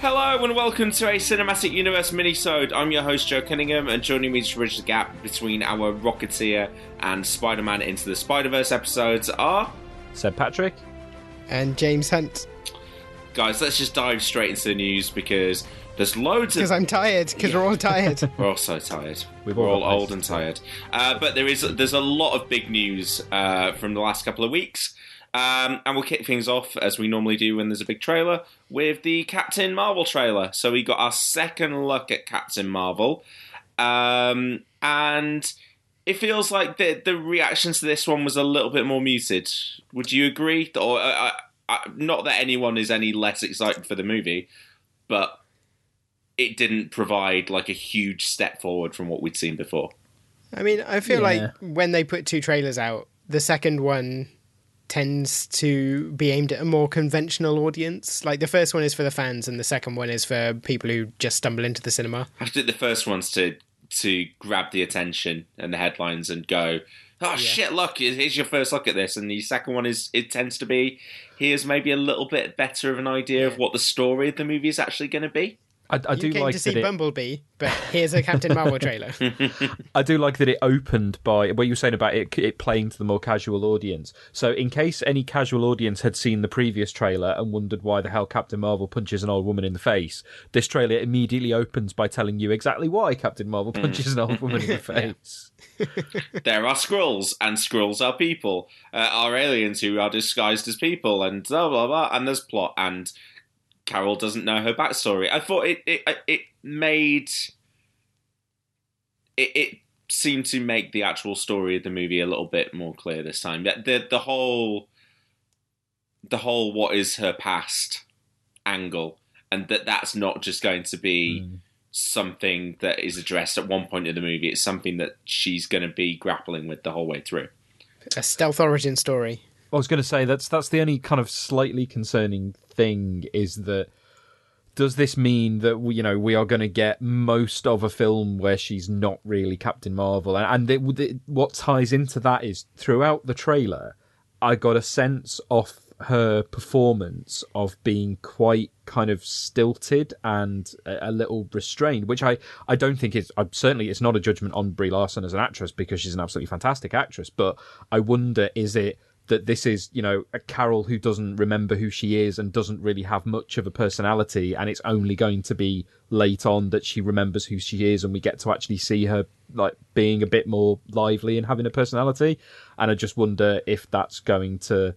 Hello and welcome to a Cinematic Universe minisode. I'm your host Joe Cunningham, and joining me to bridge the gap between our Rocketeer and Spider-Man Into the Spider-Verse episodes are Seb Patrick. and James Hunt guys. Let's just dive straight into the news because there's loads of. because I'm tired because we're all tired. We're all so tired. We've We're all all old and tired. Uh, but there is there's a lot of big news uh, from the last couple of weeks. Um, and we'll kick things off as we normally do when there's a big trailer with the Captain Marvel trailer. So we got our second look at Captain Marvel, um, and it feels like the the reaction to this one was a little bit more muted. Would you agree? Or uh, uh, uh, not that anyone is any less excited for the movie, but it didn't provide like a huge step forward from what we'd seen before. I mean, I feel Yeah. like when they put two trailers out, the second one tends to be aimed at a more conventional audience. Like the first one is for the fans, and the second one is for people who just stumble into the cinema. I think the first one's to to grab the attention and the headlines and go, oh shit, look, here's your first look at this. And the second one is it tends to be here's maybe a little bit better of an idea of what the story of the movie is actually going to be. I, I do came like to see it, Bumblebee, but here's a Captain Marvel trailer. I do like that it opened by what you were saying about it, it playing to the more casual audience. So, in case any casual audience had seen the previous trailer and wondered why the hell Captain Marvel punches an old woman in the face, this trailer immediately opens by telling you exactly why Captain Marvel punches an old woman in the face. there are Skrulls, and Skrulls are people, uh, are aliens who are disguised as people, and blah blah blah. And there's plot, and Carol doesn't know her backstory. I thought it it uh, it made it, it seemed to make the actual story of the movie a little bit more clear this time. The the, the whole the whole what is her past angle, and that that's not just going to be hmm. something that is addressed at one point in the movie. It's something that she's going to be grappling with the whole way through. a stealth origin story. I was going to say that's that's the only kind of slightly concerning thing is that does this mean that we, you know we are going to get most of a film where she's not really Captain Marvel? And, and it, it, what ties into that is throughout the trailer I got a sense of her performance of being quite kind of stilted and a, a little restrained which I I don't think is I, certainly it's not a judgment on Brie Larson as an actress because she's an absolutely fantastic actress but I wonder is it that this is, you know, a Carol who doesn't remember who she is and doesn't really have much of a personality, and it's only going to be late on that she remembers who she is, and we get to actually see her like being a bit more lively and having a personality. And I just wonder if that's going to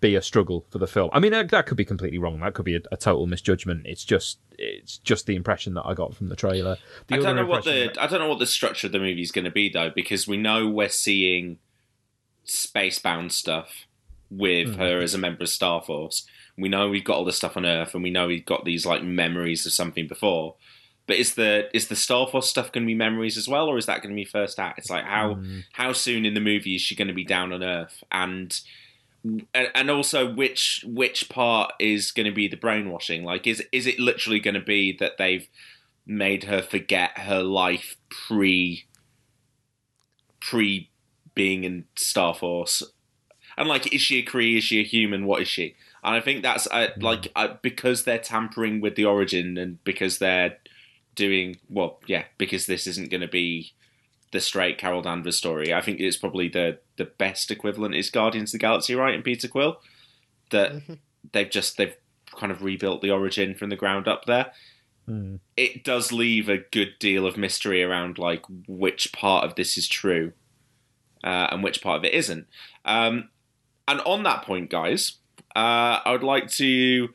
be a struggle for the film. I mean, that could be completely wrong. That could be a, a total misjudgment. It's just, it's just the impression that I got from the trailer. The I don't know what the impression- I don't know what the structure of the movie is going to be though, because we know we're seeing spacebound stuff with Hmm. her as a member of Star Force. We know we've got all this stuff on Earth, and we know we've got these like memories of something before. But is the is the Star Force stuff going to be memories as well, or is that going to be first act? It's like how Hmm. how soon in the movie is she going to be down on Earth, and and and also which which part is going to be the brainwashing? Like, is is it literally going to be that they've made her forget her life pre pre being in Star Force? And like, is she a Kree? Is she a human? What is she? And I think that's uh, like uh, because they're tampering with the origin and because they're doing well, yeah, because this isn't going to be the straight Carol Danvers story. I think it's probably the the best equivalent is Guardians of the Galaxy, right? And Peter Quill, that they've just they've kind of rebuilt the origin from the ground up there. It does leave a good deal of mystery around like which part of this is true uh, and which part of it isn't. Um, and on that point, guys, uh, I would like to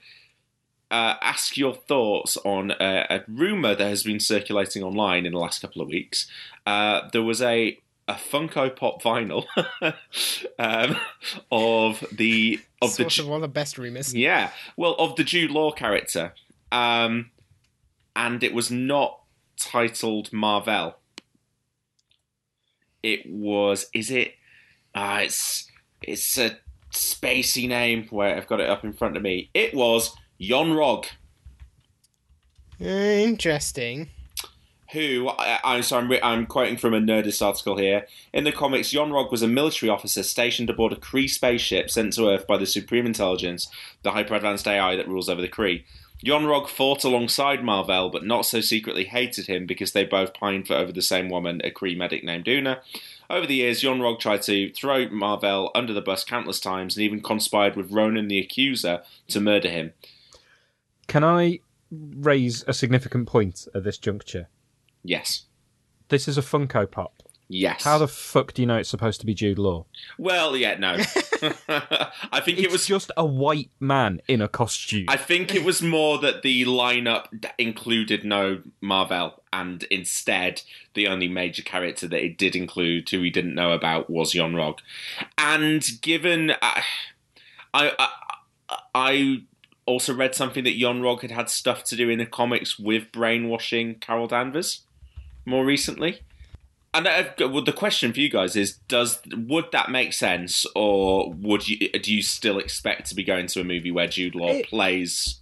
uh, ask your thoughts on a, a rumor that has been circulating online in the last couple of weeks. Uh, there was a a Funko Pop vinyl um, of the of the of one of the best rumors. yeah, well, of the Jude Law character, um, and it was not titled Marvel. It was. Is it? Ah, it's it's a spacey name. Where I've got it up in front of me. It was Yon Rogg, Interesting. who I, I'm sorry, I'm, re- I'm quoting from a Nerdist article here. In the comics, Yon Rogg was a military officer stationed aboard a Kree spaceship sent to Earth by the Supreme Intelligence, the hyper-advanced AI that rules over the Kree. Yon Rogg fought alongside Marvel, but not so secretly hated him because they both pined for over the same woman, a Kree medic named Una. Over the years, Yon Rogg tried to throw Marvel under the bus countless times and even conspired with Ronan the Accuser to murder him. Can I raise a significant point at this juncture? Yes. This is a Funko Pop. Yes. How the fuck do you know it's supposed to be Jude Law? Well, yeah, no. I think It's it was just a white man in a costume. I think it was more that the lineup included no Marvel, and instead the only major character that it did include, who we didn't know about, was Yon Rogg. And given, uh, I, I, I also read something that Yon Rogg had had stuff to do in the comics with brainwashing Carol Danvers more recently. And I've well, the question for you guys is: Does would that make sense, or would you do you still expect to be going to a movie where Jude Law It- plays?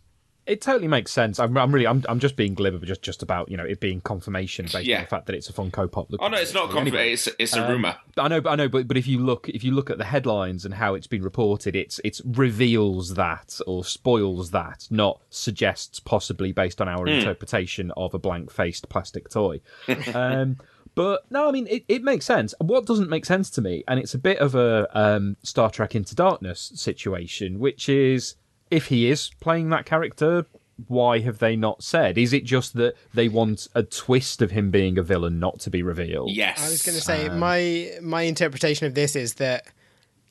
it totally makes sense. I'm, I'm really, I'm, I'm just being glib, just, just about you know it being confirmation based Yeah. on the fact that it's a Funko Pop. Oh no, it's not anyway. It's it's a Um, rumor. I know, but I know, but but if you look, if you look at the headlines and how it's been reported, it's it's reveals that or spoils that, not suggests possibly based on our interpretation of a blank faced plastic toy. um, but no, I mean it, it makes sense. What doesn't make sense to me, and it's a bit of a um, Star Trek Into Darkness situation, which is if he is playing that character. Why have they not said? Is it just that they want a twist of him being a villain not to be revealed? Yes, I was going to say my my interpretation of this is that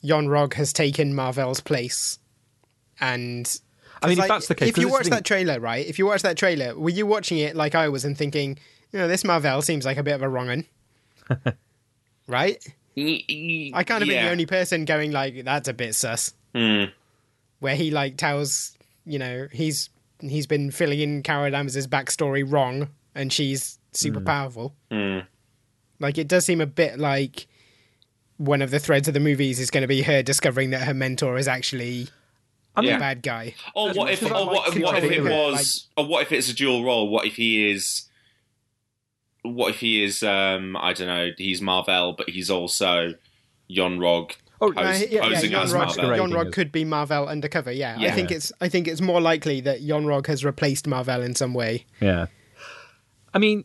Yon Rogg has taken Marvel's place, and I mean, if that's the case, if you watch it's that trailer, right? If you watch that trailer, were you watching it like I was and thinking, you know, this Marvel seems like a bit of a wrong un, right? I kind of been the only person going like, that's a bit sus. Hmm. Where he like tells, you know, he's he's been filling in Carol Danvers' backstory wrong, and she's super powerful. Like it does seem a bit like one of the threads of the movies is going to be her discovering that her mentor is actually I mean, Yeah. a bad guy. Or what if? Or what, like what if it controlling it, was? Or what if it's a dual role? What if he is? What if he is? Um, I don't know. He's Marvel, but he's also Yon Rogg. Oh, pos- Uh, yeah, yeah, posing Yon as Rog, Marvel. Rog could be Marvel undercover. Yeah, I think it's I think it's more likely that Yon Rogg has replaced Marvel in some way. Yeah. I mean,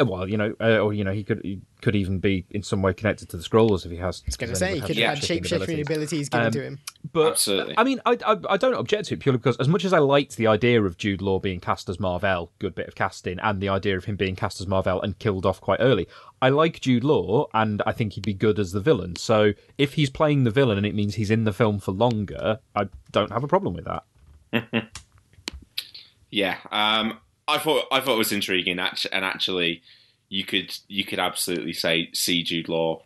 uh, well, you know, uh, or you know, he could he could even be in some way connected to the scrollers if he has. I was going to say he could have had shape shifting abilities given Um, to him. But Absolutely. I mean, I, I I don't object to it purely because as much as I liked the idea of Jude Law being cast as Marvel, good bit of casting, and the idea of him being cast as Marvel and killed off quite early, I like Jude Law and I think he'd be good as the villain. So if he's playing the villain and it means he's in the film for longer, I don't have a problem with that. Yeah, um, I thought I thought it was intriguing, and actually, you could you could absolutely say see Jude Law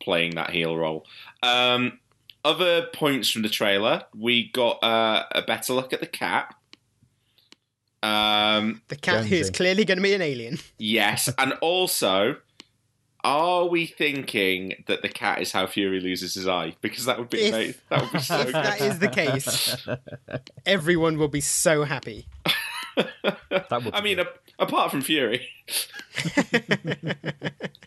playing that heel role. Um, other points from the trailer, we got uh, a better look at the cat. Um, The cat who is clearly going to be an alien. yes, and also, are we thinking that the cat is how Fury loses his eye? Because that would be If- amazing. That would be so if good. that is the case, everyone will be so happy. That would. I mean, a, apart from Fury,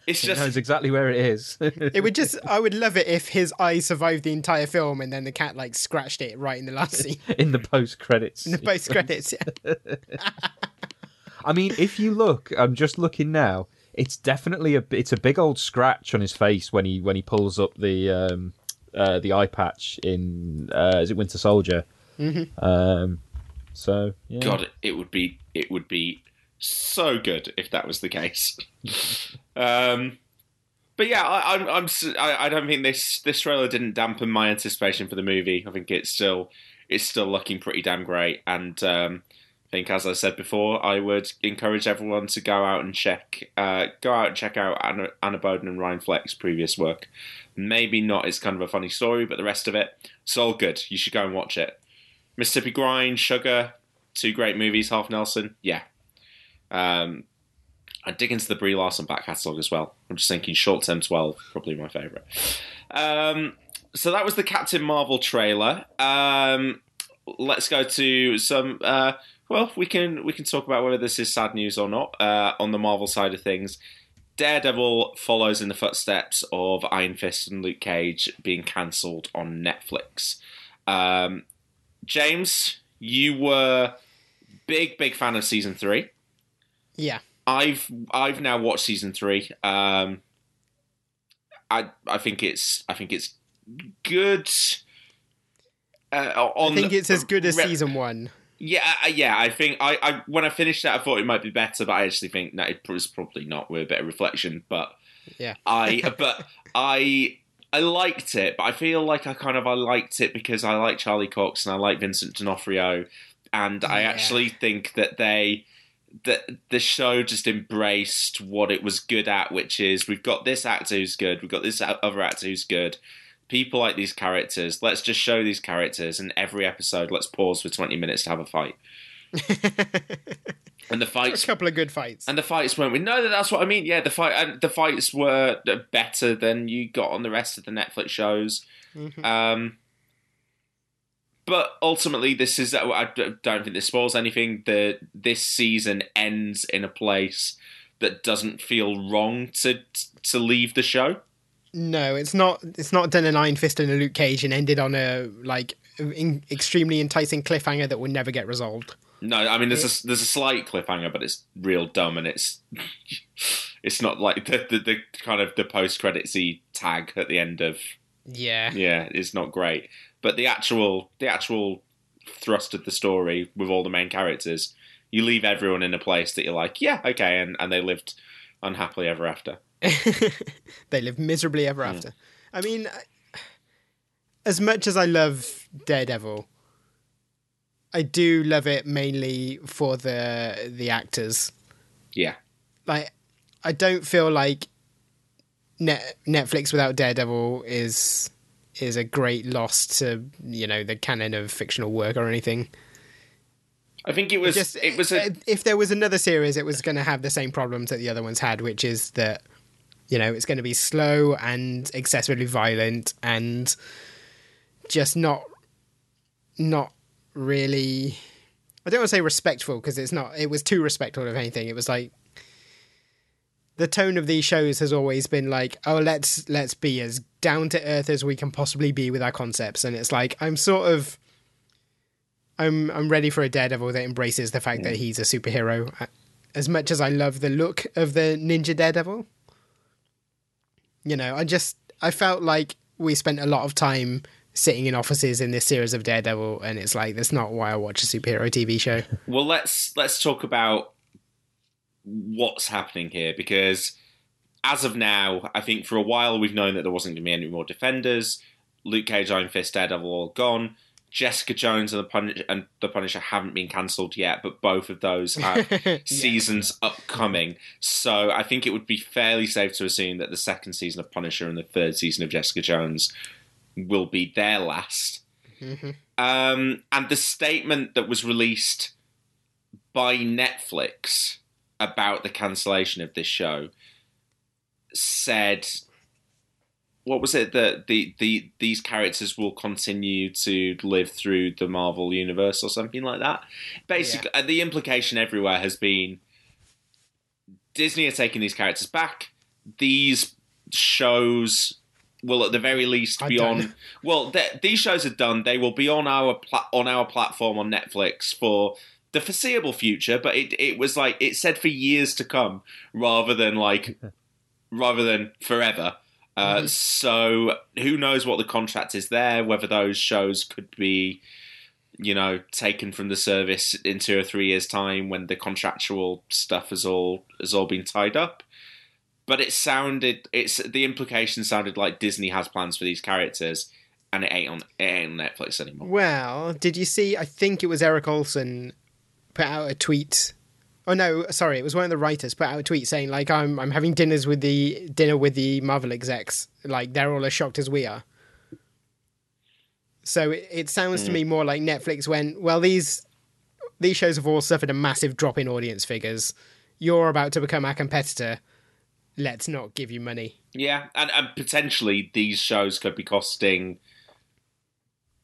it's he just knows exactly where it is. It would just I would love it if his eye survived the entire film and then the cat like scratched it right in the last scene. in the post credits. In the post credits. Yeah. I mean, if you look, I'm just looking now. It's definitely a it's a big old scratch on his face when he when he pulls up the um, uh, the eye patch in uh, is it Winter Soldier? Mm-hmm. Um, so yeah. God, it would be it would be so good if that was the case. um, but yeah, I, I'm, I'm I, I don't think this this trailer didn't dampen my anticipation for the movie. I think it's still it's still looking pretty damn great, and um, I think, as I said before, I would encourage everyone to go out and check uh, go out and check out Anna, Anna Boden and Ryan Fleck's previous work. Maybe not it's kind of a funny story, but the rest of it, it's all good. You should go and watch it. Mississippi Grind, Sugar, two great movies. Half Nelson, yeah. Um, I dig into the Brie Larson back catalogue as well. I'm just thinking Short Term 12, probably my favourite. Um, so that was the Captain Marvel trailer. Um, let's go to some. Uh, well, we can we can talk about whether this is sad news or not uh, on the Marvel side of things. Daredevil follows in the footsteps of Iron Fist and Luke Cage being cancelled on Netflix. Um, James, you were big big fan of season three. Yeah, I've I've now watched season three. Um, I I think it's I think it's good. Uh, on, I think it's as good as re- season one. Yeah, uh, yeah. I think I, I when I finished that, I thought it might be better, but I actually think that it was probably not with a bit of reflection. But yeah, I but I I liked it, but I feel like I kind of I liked it because I like Charlie Cox and I like Vincent D'Onofrio, and I actually think that they that the show just embraced what it was good at, which is we've got this actor who's good, we've got this other actor who's good, people like these characters. Let's just show these characters, and every episode, let's pause for twenty minutes to have a fight. and the fights, a couple of good fights, and the fights weren't. We no, that's what I mean. Yeah, the fight and the fights were better than you got on the rest of the Netflix shows. Mm-hmm. Um, but ultimately, this is. I don't think this spoils anything. The this season ends in a place that doesn't feel wrong to to leave the show. No, it's not. It's not done an Iron Fist and a Luke Cage and ended on a like in, extremely enticing cliffhanger that will never get resolved. No, I mean there's a there's a slight cliffhanger, but it's real dumb and it's it's not like the the, the kind of the post creditsy tag at the end of yeah yeah it's not great. But the actual the actual thrust of the story with all the main characters, you leave everyone in a place that you're like yeah okay, and and they lived unhappily ever after. they live miserably ever after. I mean, as much as I love Daredevil, I do love it mainly for the the actors. Yeah. Like I don't feel like Net- Netflix without Daredevil is is a great loss to, you know, the canon of fictional work or anything. I think it was it, just, it was a... Uh, if there was another series it was going to have the same problems that the other ones had, which is that you know, it's going to be slow and excessively violent and just not not really I don't want to say respectful because it's not it was too respectful of anything. It was like the tone of these shows has always been like, oh, let's let's be as down to earth as we can possibly be with our concepts, and it's like I'm sort of, I'm I'm ready for a Daredevil that embraces the fact that mm. he's a superhero. As much as I love the look of the Ninja Daredevil, you know, I just I felt like we spent a lot of time sitting in offices in this series of Daredevil, and it's like that's not why I watch a superhero TV show. Well, let's let's talk about what's happening here because as of now, I think for a while we've known that there wasn't going to be any more defenders. Luke Cage, Iron Fist, Daredevil all gone. Jessica Jones and the, Punish- and the Punisher haven't been cancelled yet, but both of those have yeah. seasons upcoming. So I think it would be fairly safe to assume that the second season of Punisher and the third season of Jessica Jones will be their last. Mm-hmm. Um, and the statement that was released by Netflix about the cancellation of this show said what was it that the, the these characters will continue to live through the Marvel universe or something like that. Basically, yeah. the implication everywhere has been Disney are taking these characters back. These shows will, at the very least, be on. Well, these shows are done. They will be on our pla- on our platform on Netflix for the foreseeable future, but it it was like it said for years to come rather than like rather than forever. Uh, Mm-hmm. So who knows what the contract is there? Whether those shows could be, you know, taken from the service in two or three years' time when the contractual stuff has all has all been tied up. But it sounded it's the implication sounded like Disney has plans for these characters, and it ain't on it ain't on Netflix anymore. Well, did you see? I think it was Eric Olson put out a tweet. Oh no, sorry, it was one of the writers put out a tweet saying like I'm I'm having dinners with the dinner with the Marvel execs. Like they're all as shocked as we are. So it, it sounds to hmm. me more like Netflix went, well these these shows have all suffered a massive drop in audience figures. You're about to become our competitor. Let's not give you money. Yeah, and, and potentially these shows could be costing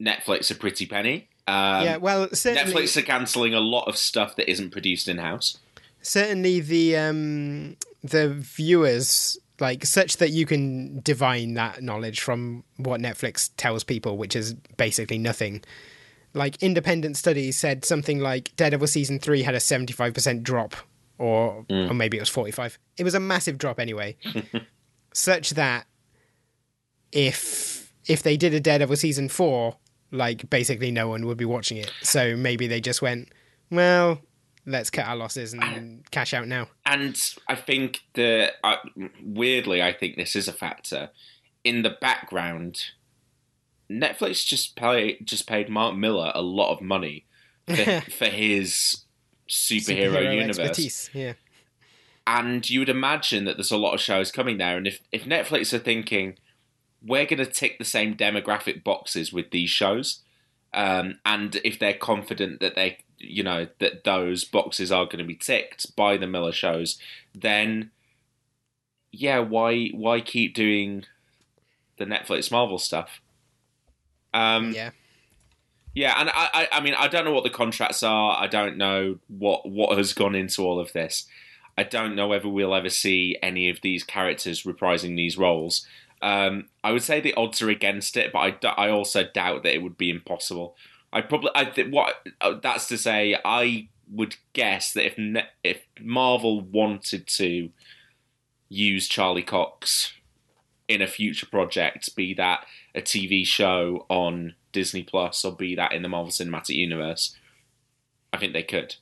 Netflix a pretty penny. Um, yeah, well, certainly, Netflix are cancelling a lot of stuff that isn't produced in house. certainly the um the viewers like such that you can divine that knowledge from what Netflix tells people which is basically nothing like independent studies said something like Daredevil season 3 had a 75% drop or or maybe it was 45 it was a massive drop anyway such that if if they did a Daredevil season 4 like basically no one would be watching it so maybe they just went well let's cut our losses and cash out now. And I think the uh, weirdly, I think this is a factor. In the background, Netflix just pay just paid Mark Millar a lot of money for, for his superhero, universe. expertise. Yeah. And you would imagine that there's a lot of shows coming there. And if, if Netflix are thinking, we're going to tick the same demographic boxes with these shows, um, and if they're confident that they, you know, that those boxes are going to be ticked by the Millar shows, then yeah, why why keep doing the Netflix Marvel stuff? Um, Yeah. Yeah, and I, I, mean, I don't know what the contracts are. I don't know what what has gone into all of this. I don't know whether we'll ever see any of these characters reprising these roles. Um, I would say the odds are against it, but I, I also doubt that it would be impossible. I probably, I think what uh, that's to say, I would guess that if ne- if Marvel wanted to use Charlie Cox in a future project, be that a TV show on Disney Plus or be that in the Marvel Cinematic Universe, I think they could.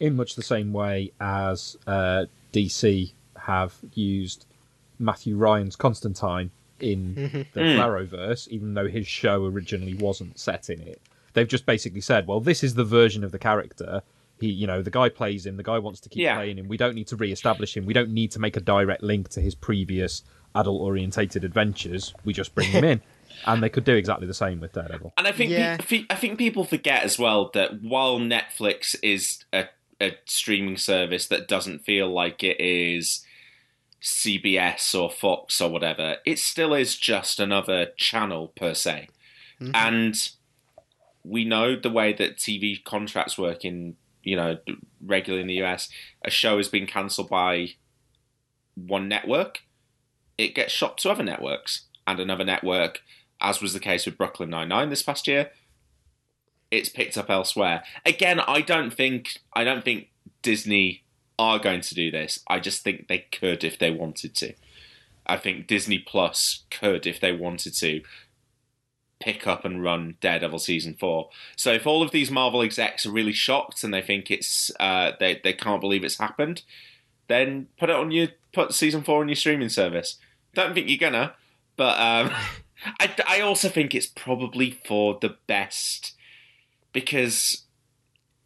in much the same way as uh, DC have used Matthew Ryan's Constantine in the Arrowverse, even though his show originally wasn't set in it. They've just basically said, "Well, this is the version of the character. He, you know, the guy plays him. The guy wants to keep Yeah. playing him. We don't need to re-establish him. We don't need to make a direct link to his previous adult-orientated adventures. We just bring him in." And they could do exactly the same with Daredevil. And I think Yeah. pe- I think people forget as well that while Netflix is a, a streaming service that doesn't feel like it is CBS or Fox or whatever, it still is just another channel per se. Mm-hmm. And we know the way that TV contracts work in you know regularly in the US. A show has been cancelled by one network, it gets shot to other networks, and another network, as was the case with Brooklyn Nine Nine this past year, it's picked up elsewhere. Again, I don't think I don't think Disney are going to do this. I just think they could if they wanted to. I think Disney Plus could if they wanted to pick up and run Daredevil season four. So if all of these Marvel execs are really shocked and they think it's uh, they they can't believe it's happened, then put it on your put season four on your streaming service. Don't think you're gonna, but um, I I also think it's probably for the best because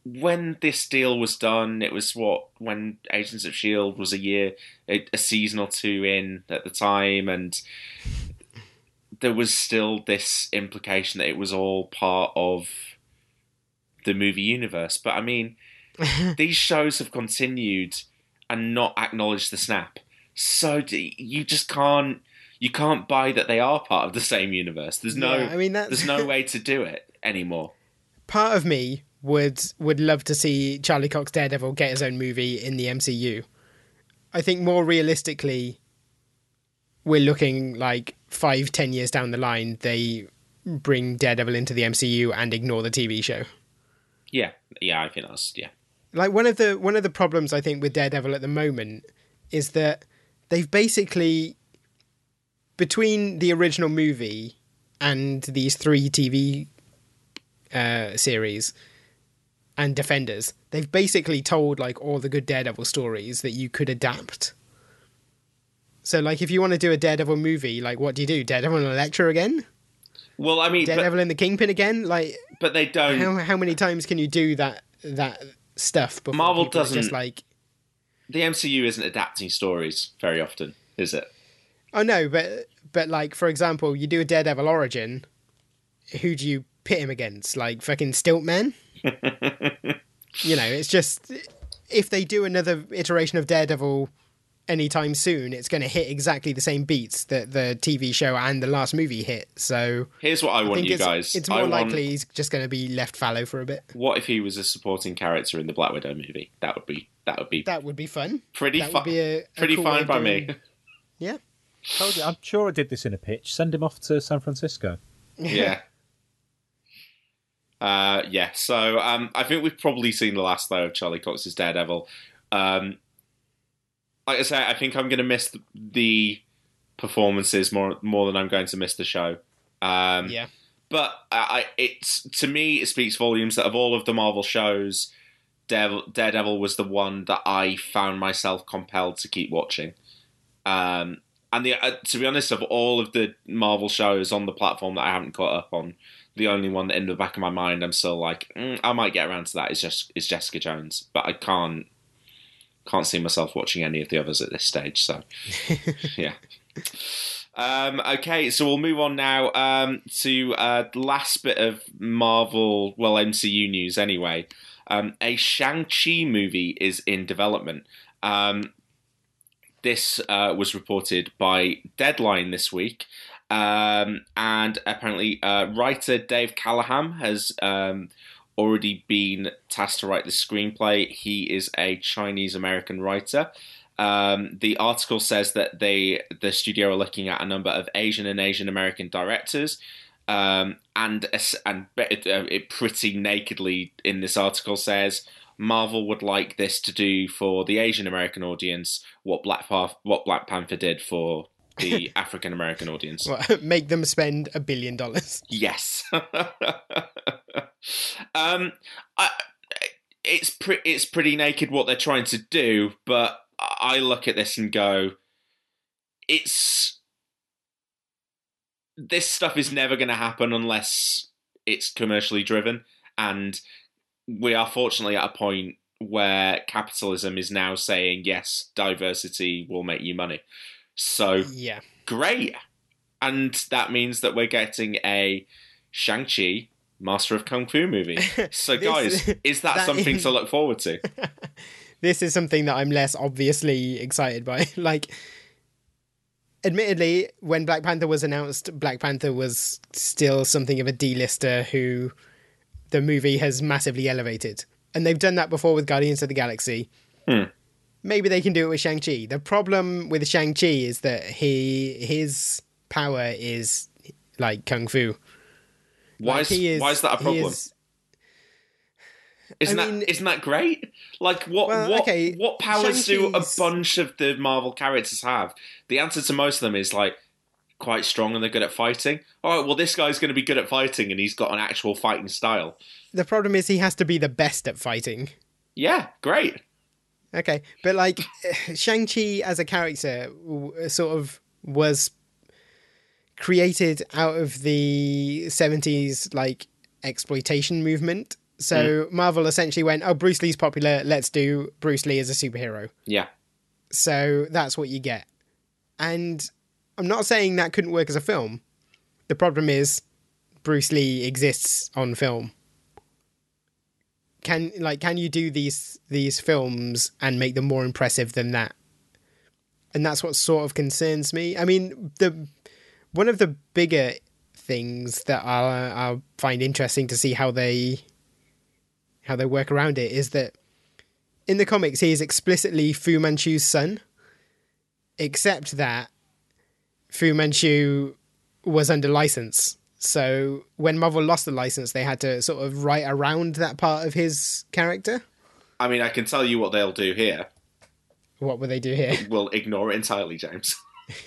when this deal was done, it was what when Agents of Shield was a year, a, a season or two in at the time, and there was still this implication that it was all part of the movie universe. But I mean, these shows have continued and not acknowledged the snap. So you just can't you can't buy that they are part of the same universe. There's no Yeah, I mean, that's- there's no way to do it anymore. Part of me would would love to see Charlie Cox Daredevil get his own movie in the MCU. I think more realistically, we're looking like five, ten years down the line, they bring Daredevil into the MCU and ignore the TV show. Yeah, yeah, I think that's yeah. Like one of the one of the problems I think with Daredevil at the moment is that they've basically between the original movie and these three TV uh, series and Defenders, they've basically told like all the good Daredevil stories that you could adapt. So, like, if you want to do a Daredevil movie, like, what do you do? Daredevil and Elektra again? Well, I mean, but, Daredevil and the Kingpin again? Like, but they don't. how how many times can you do that that stuff? Before Marvel doesn't- just like. the MCU isn't adapting stories very often, is it? Oh no, but but like for example, you do a Daredevil origin. Who do you pit him against? Like fucking Stiltman. you know, it's just if they do another iteration of Daredevil anytime soon, it's going to hit exactly the same beats that the TV show and the last movie hit. So Here's what I I want think you it's, guys. it's I more want- likely he's just going to be left fallow for a bit. What if he was a supporting character in the Black Widow movie? That would be that would be That would be fun. pretty fun. would be a, a pretty cool by doing- me. Yeah. Told you, I'm sure I did this in a pitch. Send him off to San Francisco. yeah. Uh, yeah, so um, I think we've probably seen the last though of Charlie Cox's Daredevil. Um, like I say, I think I'm going to miss the, the performances more more than I'm going to miss the show. Um, Yeah. but I, I, it's to me it speaks volumes that of all of the Marvel shows, Daredevil, Daredevil was the one that I found myself compelled to keep watching. Um, and the uh, to be honest, of all of the Marvel shows on the platform that I haven't caught up on, the only one that in the back of my mind I'm still like mm, I might get around to that is just is Jessica Jones, but I can't can't see myself watching any of the others at this stage. So yeah. Um, okay, so we'll move on now um, to uh, the last bit of Marvel, well, MCU news anyway. Um, a Shang-Chi movie is in development. Um, this uh, was reported by Deadline this week. Um, and apparently, uh, writer Dave Callaham has um, already been tasked to write the screenplay. He is a Chinese American writer. Um, the article says that they the studio are looking at a number of Asian and Asian American directors, um, and and it, uh, it pretty nakedly in this article says Marvel would like this to do for the Asian American audience what Black Path, what Black Panther did for the African American audience. Well, make them spend a billion dollars. Yes. um, I, it's pre- it's pretty naked what they're trying to do, but I look at this and go, it's this stuff is never going to happen unless it's commercially driven, and we are fortunately at a point where capitalism is now saying yes, diversity will make you money. So Yeah. great. And that means that we're getting a Shang-Chi Master of Kung Fu movie. So, This- guys, is that, that something is- to look forward to? this is something that I'm less obviously excited by. like, admittedly, when Black Panther was announced, Black Panther was still something of a D-lister who the movie has massively elevated. And they've done that before with Guardians of the Galaxy. Hmm. Maybe they can do it with Shang-Chi. The problem with Shang-Chi is that he his power is like kung fu. Why Like, is, is- why is that a problem? is- Isn't I that mean- isn't that great? Like what Well, what okay, what powers do a bunch of the Marvel characters have? The answer to most of them is like quite strong and they're good at fighting. All right, well this guy's going to be good at fighting and he's got an actual fighting style. The problem is he has to be the best at fighting. Yeah, great. Okay, but like Shang Chi as a character w- sort of was created out of the seventies like exploitation movement. So mm. Marvel essentially went, "Oh, Bruce Lee's popular. Let's do Bruce Lee as a superhero." Yeah. So that's what you get. And I'm not saying that couldn't work as a film. The problem is Bruce Lee exists on film. Can like can you do these these films and make them more impressive than that? And that's what sort of concerns me. I mean, the one of the bigger things that I I find interesting to see how they how they work around it is that in the comics he is explicitly Fu Manchu's son, except that Fu Manchu was under license, So when Marvel lost the license, they had to sort of write around that part of his character. I mean, I can tell you what they'll do here. What will they do here? We'll ignore it entirely, James.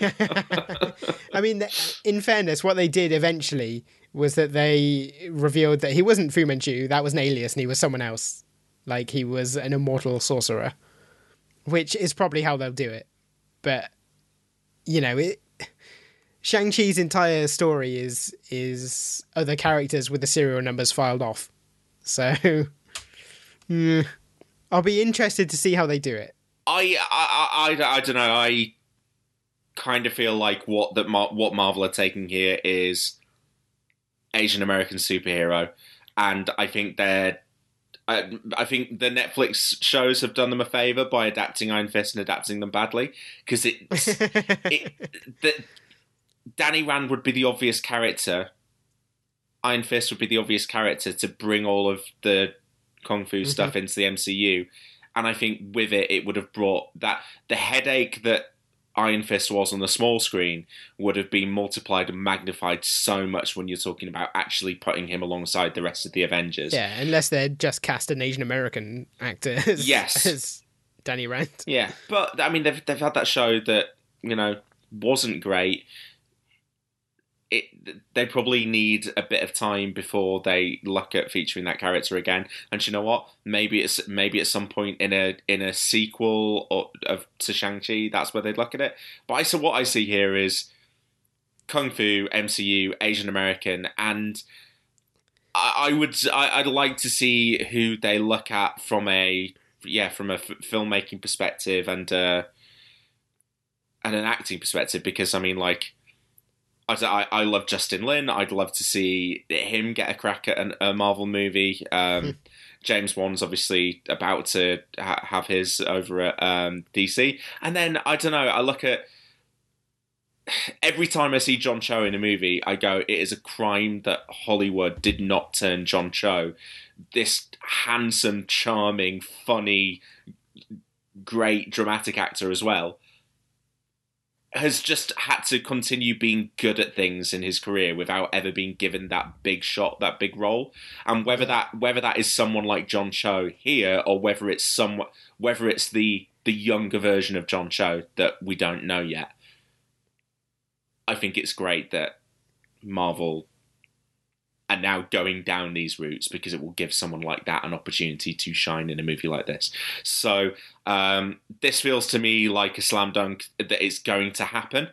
I mean, in fairness, what they did eventually was that they revealed that he wasn't Fu Manchu. That was an alias, and he was someone else. Like he was an immortal sorcerer, which is probably how they'll do it. But you know, it. Shang Chi's entire story is is other characters with the serial numbers filed off. So, mm, I'll be interested to see how they do it. I, I, I, I don't know. I kind of feel like what that Mar- what Marvel are taking here is Asian American superhero, and I think they're. I, I think the Netflix shows have done them a favor by adapting Iron Fist and adapting them badly because it, it the, Danny Rand would be the obvious character. Iron Fist would be the obvious character to bring all of the kung fu mm-hmm. stuff into the MCU, and I think with it, it would have brought that the headache that Iron Fist was on the small screen would have been multiplied and magnified so much when you're talking about actually putting him alongside the rest of the Avengers. Yeah, unless they just cast an Asian American actor as, Yes. as Danny Rand. Yeah, but I mean, they've they've had that show that you know wasn't great. It they probably need a bit of time before they look at featuring that character again. And you know what? Maybe it's maybe at some point in a in a sequel or, of to Shang Chi, that's where they'd look at it. But I so what I see here is kung fu MCU Asian American and. I I would. I, I'd like to see who they look at from a yeah, from a f- filmmaking perspective and uh, and an acting perspective, because I mean, like, I, I, I love Justin Lin. I'd love to see him get a crack at an, a Marvel movie. Um, James Wan's obviously about to ha- have his over at um, DC, and then I don't know. I look at every time I see John Cho in a movie, I go, it is a crime that Hollywood did not turn John Cho, this handsome, charming, funny, great dramatic actor as well, has just had to continue being good at things in his career without ever being given that big shot, that big role. And whether that whether that is someone like John Cho here or whether it's some whether it's the the younger version of John Cho that we don't know yet. I think it's great that Marvel are now going down these routes because it will give someone like that an opportunity to shine in a movie like this. So um, this feels to me like a slam dunk that it's going to happen.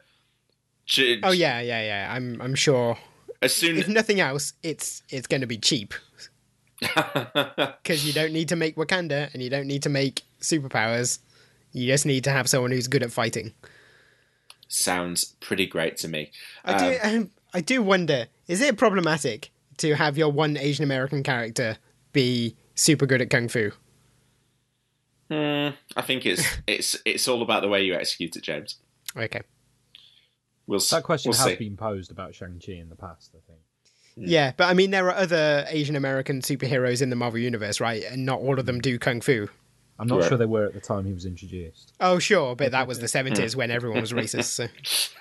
Oh yeah, yeah, yeah. I'm I'm sure. As soon If nothing else, it's it's going to be cheap because you don't need to make Wakanda and you don't need to make superpowers. You just need to have someone who's good at fighting. sounds pretty great to me. I do. Um, I do wonder: is it problematic to have your one Asian American character be super good at kung fu? Hmm, I think it's it's it's all about the way you execute it, James. Okay. We'll s- That question we'll has see. been posed about Shang-Chi in the past, I think. Hmm. Yeah, but I mean, there are other Asian American superheroes in the Marvel universe, right? And not all of them do kung fu. I'm not Right. sure they were at the time he was introduced. Oh, sure, but that was the seventies when everyone was racist. So.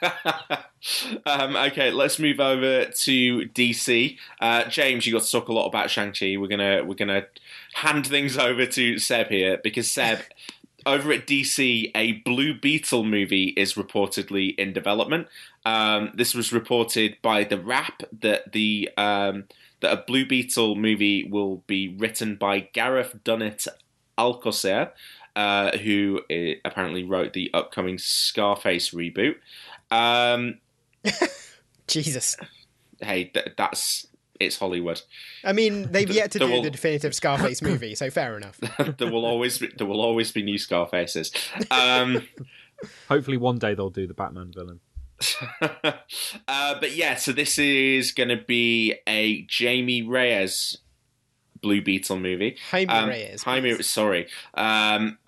um, okay, let's move over to DC. Uh, James, you got to talk a lot about Shang Chi. We're gonna we're gonna hand things over to Seb here because Seb, over at DC, a Blue Beetle movie is reportedly in development. Um, this was reported by the Wrap that the um, that a Blue Beetle movie will be written by Gareth Dunnet Alcocer, uh, who uh, apparently wrote the upcoming Scarface reboot. Um, Jesus. hey, th- that's it's Hollywood. I mean, they've yet to There do will- the definitive Scarface movie, so fair enough. there will always be, there will always be new Scarfaces. Um, Hopefully, one day they'll do the Batman villain. uh, but yeah, so this is going to be a Jamie Reyes Blue Beetle movie. Jaime Um, Reyes. Jaime, please. sorry. Um,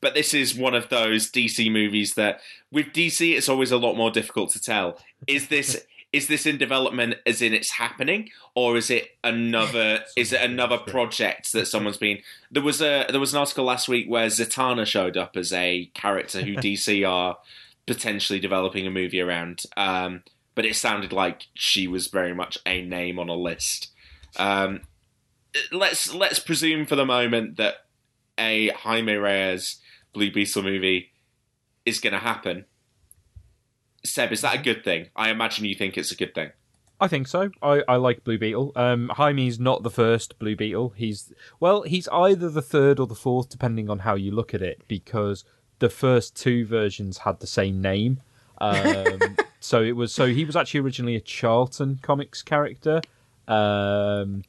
but this is one of those DC movies that, with DC, it's always a lot more difficult to tell. Is this is this in development as in it's happening, or is it another is it another project that someone's been? There was a there was an article last week where Zatanna showed up as a character who DC are potentially developing a movie around. Um, but it sounded like she was very much a name on a list. Um, let's let's presume for the moment that a Jaime Reyes Blue Beetle movie is going to happen. Seb, is that a good thing? I imagine you think it's a good thing. I think so. I, I like Blue Beetle. Um, Jaime's not the first Blue Beetle. He's well, he's either the third or the fourth, depending on how you look at it, because the first two versions had the same name. Um, so it was so he was actually originally a Charlton Comics character. Um,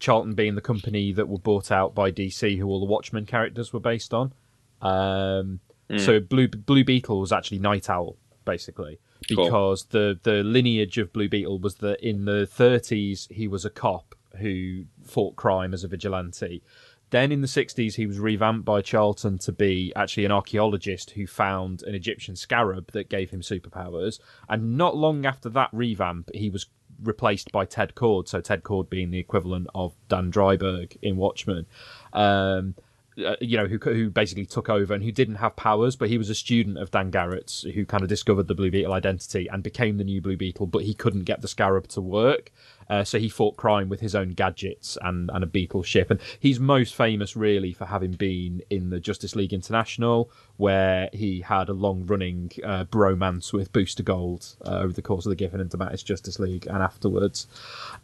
Charlton being the company that were bought out by DC, who all the Watchmen characters were based on. Um, mm. So Blue Blue Beetle was actually Night Owl, basically, because cool. the the lineage of Blue Beetle was that in the 30s he was a cop who fought crime as a vigilante. Then in the 60s, he was revamped by Charlton to be actually an archaeologist who found an Egyptian scarab that gave him superpowers. And not long after that revamp, he was replaced by Ted Kord. So Ted Kord being the equivalent of Dan Dreiberg in Watchmen. Um, uh, you know, who who basically took over and who didn't have powers, but he was a student of Dan Garrett's, who kind of discovered the Blue Beetle identity and became the new Blue Beetle, but he couldn't get the Scarab to work. Uh, so he fought crime with his own gadgets and, and a beetle ship. And he's most famous, really, for having been in the Justice League International, where he had a long running uh, bromance with Booster Gold uh, over the course of the Giffen and DeMatteis Justice League and afterwards.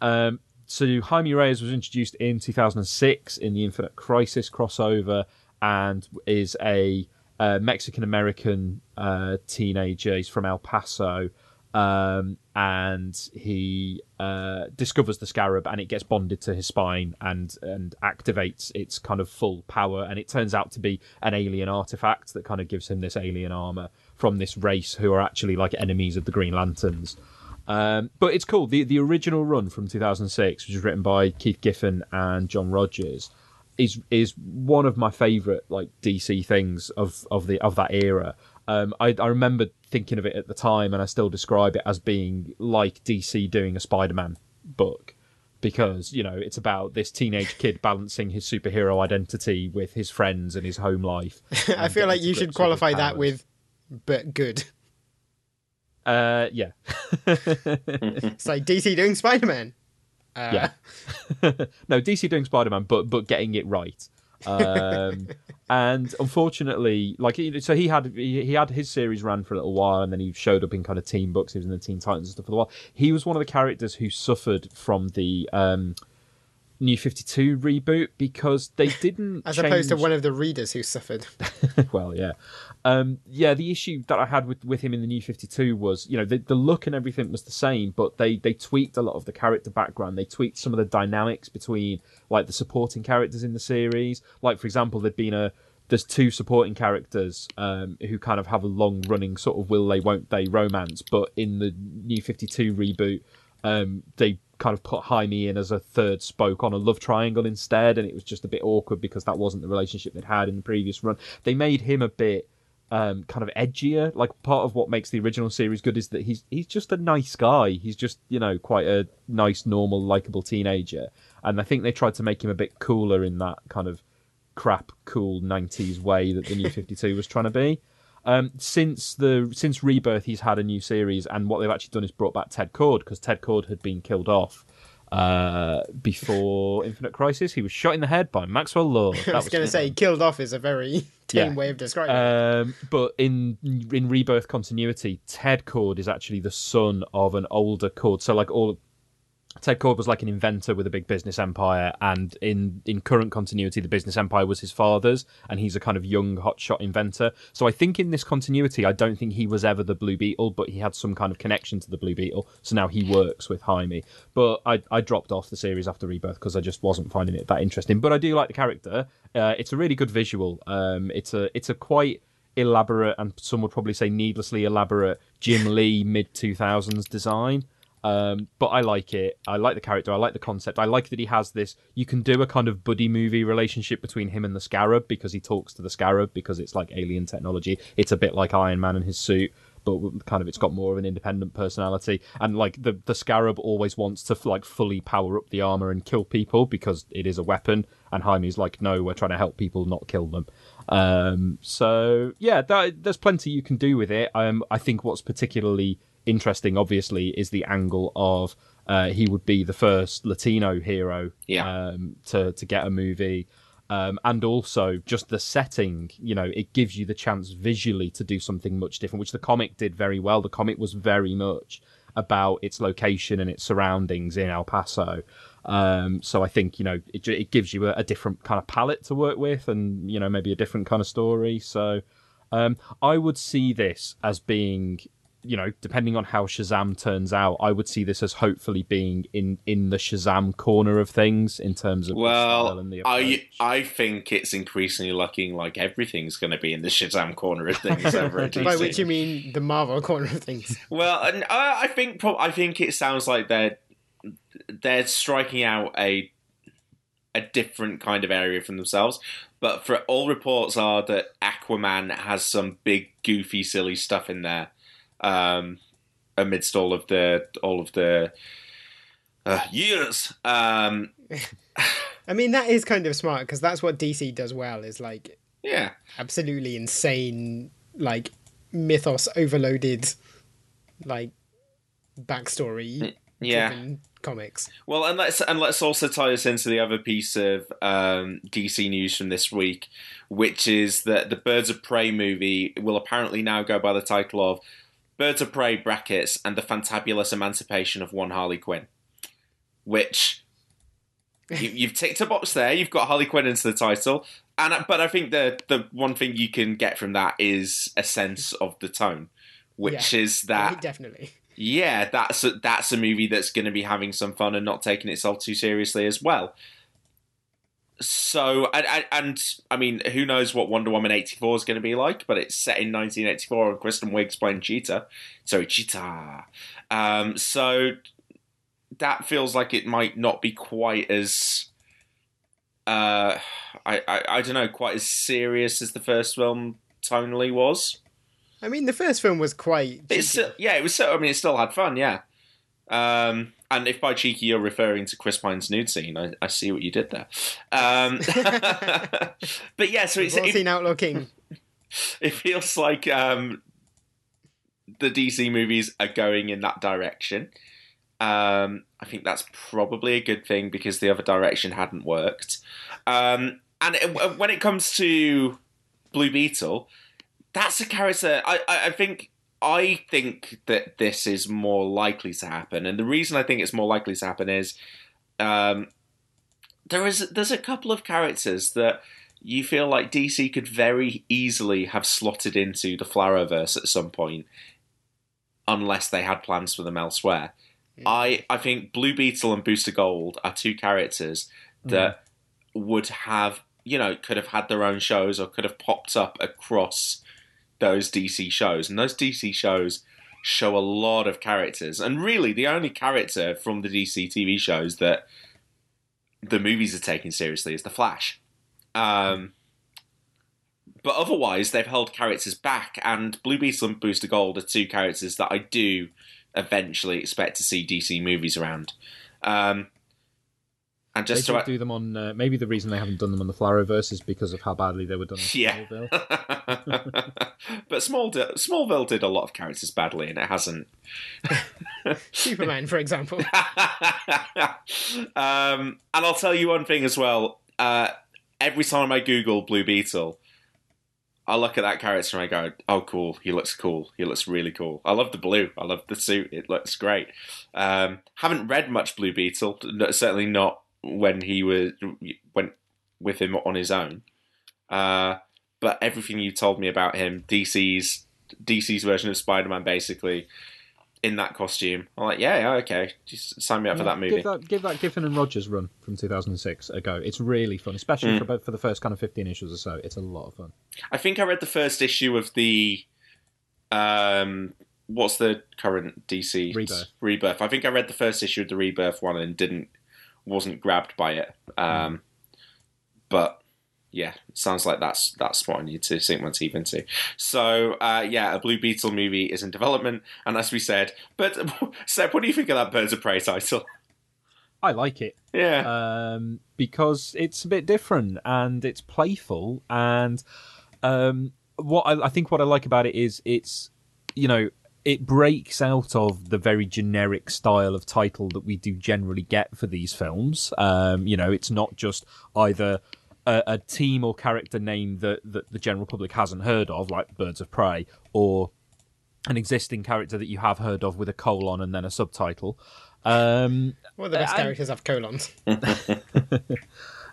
Um, so Jaime Reyes was introduced in 2006 in the Infinite Crisis crossover and is a uh, Mexican American uh, teenager. He's from El Paso. Um, and he uh, discovers the scarab and it gets bonded to his spine and and activates its kind of full power and it turns out to be an alien artifact that kind of gives him this alien armor from this race who are actually like enemies of the Green Lanterns. Um, but it's cool. The the original run from 2006, which was written by Keith Giffen and John Rogers, is is one of my favorite like DC things of of the of that era. Um, I, I remember thinking of it at the time, and I still describe it as being like DC doing a Spider-Man book because you know it's about this teenage kid balancing his superhero identity with his friends and his home life. I feel like you should qualify that with "but good." Uh, yeah. it's like DC doing Spider Man. Uh... Yeah. no, DC doing Spider Man, but but getting it right. Um, and unfortunately, like so, he had he, he, had his series ran for a little while, and then he showed up in kind of Team books. He was in the Teen Titans and stuff for a while. He was one of the characters who suffered from the um, New 52 reboot because they didn't. As change... opposed to one of the readers who suffered. well, yeah. Um, yeah, the issue that I had with, with him in the New 52 was, you know, the, the look and everything was the same, but they, they tweaked a lot of the character background. They tweaked some of the dynamics between, like, the supporting characters in the series. Like, for example, there'd been a. There's two supporting characters um, who kind of have a long running sort of will they, won't they romance, but in the New 52 reboot, um, they kind of put Jaime in as a third spoke on a love triangle instead, and it was just a bit awkward because that wasn't the relationship they'd had in the previous run. They made him a bit um, kind of edgier. Like part of what makes the original series good is that he's he's just a nice guy. He's just you know quite a nice, normal, likable teenager, and I think they tried to make him a bit cooler in that kind of crap, cool '90s way that the New Fifty Two was trying to be. Um, since the since Rebirth, he's had a new series, and what they've actually done is brought back Ted Kord because Ted Kord had been killed off uh, before Infinite Crisis. He was shot in the head by Maxwell Lord. I was, was going to say, killed off is a very tame yeah. way of describing um, it. But in in Rebirth continuity, Ted Kord is actually the son of an older Kord. So like all Ted Kord was like an inventor with a big business empire, and in in current continuity, the business empire was his father's, and he's a kind of young hotshot inventor. So I think in this continuity, I don't think he was ever the Blue Beetle, but he had some kind of connection to the Blue Beetle. So now he works with Jaime. But I I dropped off the series after Rebirth because I just wasn't finding it that interesting. But I do like the character. Uh, it's a really good visual. Um, it's a it's a quite elaborate and some would probably say needlessly elaborate Jim Lee mid two thousands design. Um, but I like it. I like the character. I like the concept. I like that he has this. You can do a kind of buddy movie relationship between him and the Scarab because he talks to the Scarab because it's like alien technology. It's a bit like Iron Man and his suit, but kind of it's got more of an independent personality. And like the the Scarab always wants to like fully power up the armor and kill people because it is a weapon. And Jaime's like, no, we're trying to help people, not kill them. Um, so yeah, that, there's plenty you can do with it. Um, I think what's particularly interesting, obviously, is the angle of uh, he would be the first Latino hero Yeah. um, to to get a movie. Um, and also just the setting, you know, it gives you the chance visually to do something much different, which the comic did very well. The comic was very much about its location and its surroundings in El Paso. Um, so I think you know it, it gives you a, a different kind of palette to work with, and you know maybe a different kind of story. So um, I would see this as being, you know, depending on how Shazam turns out, I would see this as hopefully being in in the Shazam corner of things in terms of the style Well, and the I. I think it's increasingly looking like everything's going to be in the Shazam corner of things over at DC. By which you mean the Marvel corner of things. Well, and I, I think prob- I think it sounds like they're they're striking out a a different kind of area from themselves. But for all reports are that Aquaman has some big, goofy, silly stuff in there, um, amidst all of the all of the uh, years. Um, I mean, that is kind of smart because that's what DC does well. Is like yeah, absolutely insane, like mythos overloaded, like backstory yeah. comics. Well, and let's and let's also tie this into the other piece of um, DC news from this week, which is that the Birds of Prey movie will apparently now go by the title of Birds of Prey brackets and the Fantabulous Emancipation of One Harley Quinn, which you, you've ticked a box there. You've got Harley Quinn into the title, and uh, but I think the the one thing you can get from that is a sense of the tone, which Yeah. is oh, that definitely. yeah, that's a, that's a movie that's going to be having some fun and not taking itself too seriously as well. So, and, and, and I mean, who knows what Wonder Woman eighty four is going to be like? But it's set in nineteen eighty four, and Kristen Wiig's playing Cheetah. Sorry, Cheetah. Um, so that feels like it might not be quite as. Uh, I, I I don't know, quite as serious as the first film tonally was. I mean, the first film was quite. It's still, yeah, it was. Still, I mean, it still had fun. Yeah. Um, and if by cheeky you're referring to Chris Pine's nude scene, I, I see what you did there. Um, but yeah, so it's, it, seen outlaw king? it feels like um, the DC movies are going in that direction. Um, I think that's probably a good thing because the other direction hadn't worked. Um, and it, when it comes to Blue Beetle, that's a character. I, I, I think I think that this is more likely to happen, and the reason I think it's more likely to happen is um, there is there's a couple of characters that you feel like DC could very easily have slotted into the Arrowverse at some point, unless they had plans for them elsewhere. I I think Blue Beetle and Booster Gold are two characters that would have you know could have had their own shows or could have popped up across those DC shows, and those DC shows show a lot of characters. And really, the only character from the DC TV shows that the movies are taking seriously is the Flash. Um, but otherwise, they've held characters back, and Blue Beetle and Booster Gold are two characters that I do eventually expect to see DC movies around. Um, and They just did to do them on. Uh, maybe the reason they haven't done them on the Arrowverse is because of how badly they were done. On Yeah. Smallville. but Smallville, Smallville did a lot of characters badly, and it hasn't. Superman, for example. um, and I'll tell you one thing as well. Uh, every time I Google Blue Beetle, I look at that character and I go, "Oh, cool! He looks cool. He looks really cool. I love the blue. I love the suit. It looks great." Um, haven't read much Blue Beetle. n- Certainly not when he was went with him on his own. Uh, but everything you told me about him, DC's DC's version of Spider-Man, basically in that costume. I'm like, yeah, yeah, okay, just sign me up for that movie. Give that, give that Giffen and Rogers run from 2006 a go. It's really fun, especially Mm. for about for the first kind of 15 issues or so. It's a lot of fun. I think I read the first issue of the um what's the current DC Rebirth. Rebirth. I think I read the first issue of the Rebirth one and didn't wasn't grabbed by it. Um but yeah, sounds like that's that's what I need to sink my teeth into. So uh, yeah, a Blue Beetle movie is in development, and as we said, but Seb, what do you think of that Birds of Prey title? I like it. Yeah, um, because it's a bit different and it's playful and um, what I, I think what I like about it is it's you know it breaks out of the very generic style of title that we do generally get for these films. Um, you know, it's not just either a, a team or character name that, that the general public hasn't heard of, like Birds of Prey, or an existing character that you have heard of with a colon and then a subtitle. Um, Well, the best and- characters have colons.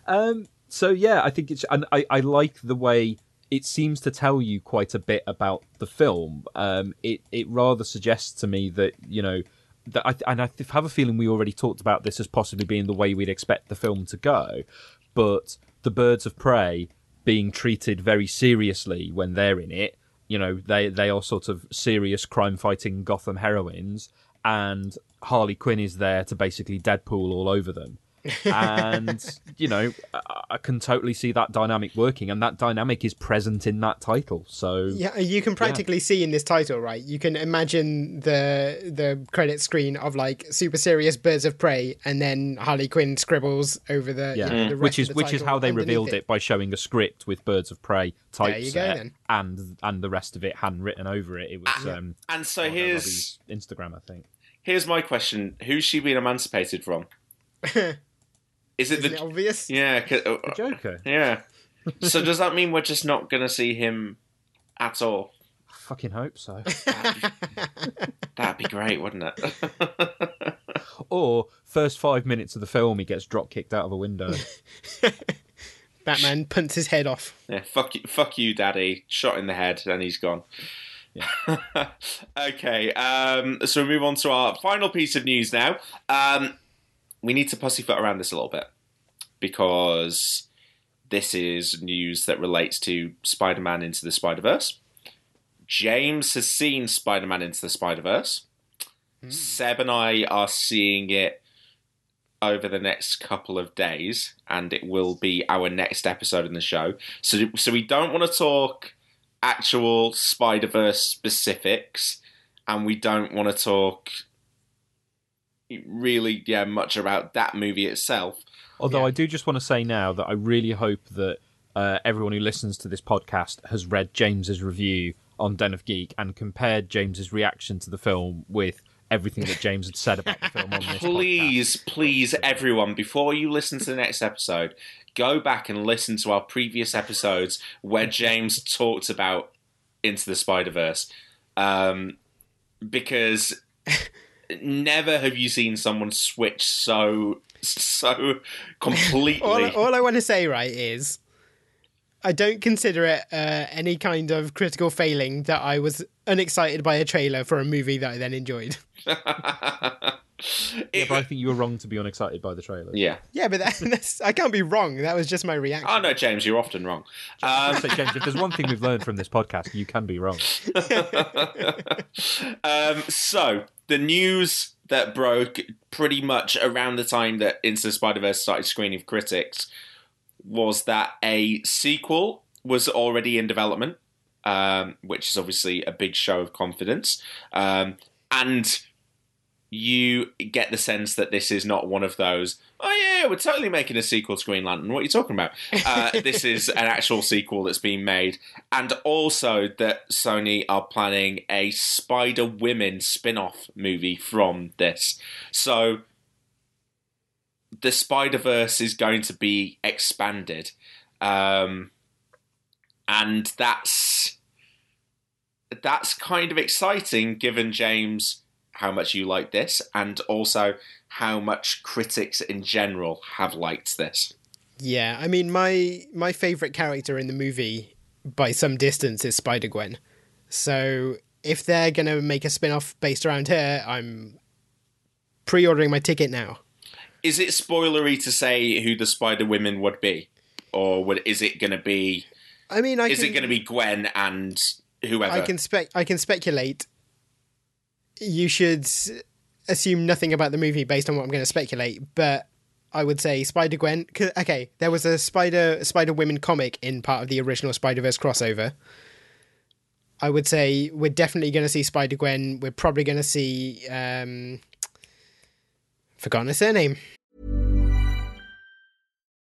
Um, so yeah, I think it's and I, I like the way it seems to tell you quite a bit about the film. Um, it it rather suggests to me that you know that I and I have a feeling we already talked about this as possibly being the way we'd expect the film to go, but the birds of prey being treated very seriously when they're in it. You know, they they are sort of serious crime fighting Gotham heroines, and Harley Quinn is there to basically Deadpool all over them and you know I, I can totally see that dynamic working and that dynamic is present in that title so Yeah, you can practically see in this title, right? You can imagine the the credit screen of like super serious birds of prey, and then Harley Quinn scribbles over the yeah you know, the rest which of is the which is how they revealed it. it. by showing a script with birds of prey There you go, typeset and and the rest of it handwritten over it it was um And so Margot here's Robbie's instagram i think here's my question: Who's she been emancipated from? Is it Isn't the it obvious? yeah? 'cause- uh, the joker yeah. so does that mean we're just not going to see him at all? I fucking hope so That'd be great, wouldn't it? or first five minutes of the film he gets drop kicked out of a window Batman punts his head off. yeah. Fuck you, fuck you, Daddy. Shot in the head, and he's gone. Yeah. okay, um, so we move on to our final piece of news now. Um, we need to pussyfoot around this a little bit because this is news that relates to Spider Man Into the Spider Verse. James has seen Spider Man Into the Spider Verse. Hmm. Seb and I are seeing it over the next couple of days, and it will be our next episode in the show. So, so we don't want to talk actual Spider Verse specifics, and we don't want to talk really, yeah, much about that movie itself. Although Yeah. I do just want to say now that I really hope that uh, everyone who listens to this podcast has read James's review on Den of Geek and compared James's reaction to the film with everything that James had said about the film on this podcast. Please, please, everyone, before you listen to the next episode, go back and listen to our previous episodes where James talked about Into the Spider Verse. Um, because never have you seen someone switch so so completely. All, all I want to say, right, is I don't consider it uh, any kind of critical failing that I was unexcited by a trailer for a movie that I then enjoyed. Yeah, but I think you were wrong to be unexcited by the trailer. yeah. Yeah, but that, that's, I can't be wrong. That was just my reaction. Oh no, James, you're often wrong. Um, So, James, if there's one thing we've learned from this podcast, you can be wrong. um, so the news that broke pretty much around the time that Into the Spider Verse started screening for critics was that a sequel was already in development, um, which is obviously a big show of confidence, um, and you get the sense that this is not one of those. Oh yeah, we're totally making a sequel to Green Lantern. What are you talking about? Uh, this is an actual sequel that's being made, and also that Sony are planning a Spider Women spin-off movie from this. So the Spider Verse is going to be expanded, um, and that's that's kind of exciting, given James how much you like this, and also how much critics in general have liked this. Yeah, I mean, my my favorite character in the movie by some distance is Spider Gwen. So if they're gonna make a spin off based around her, I'm pre-ordering my ticket now. Is it spoilery to say who the Spider Women would be, or would, is it going to be? I mean, I is can, it going to be Gwen and whoever? I can spec I can speculate. You should assume nothing about the movie based on what I'm going to speculate, but I would say Spider Gwen. Okay, there was a Spider Spider Women comic in part of the original Spider Verse crossover. I would say we're definitely going to see Spider Gwen. We're probably going to see. Um, forgotten her surname.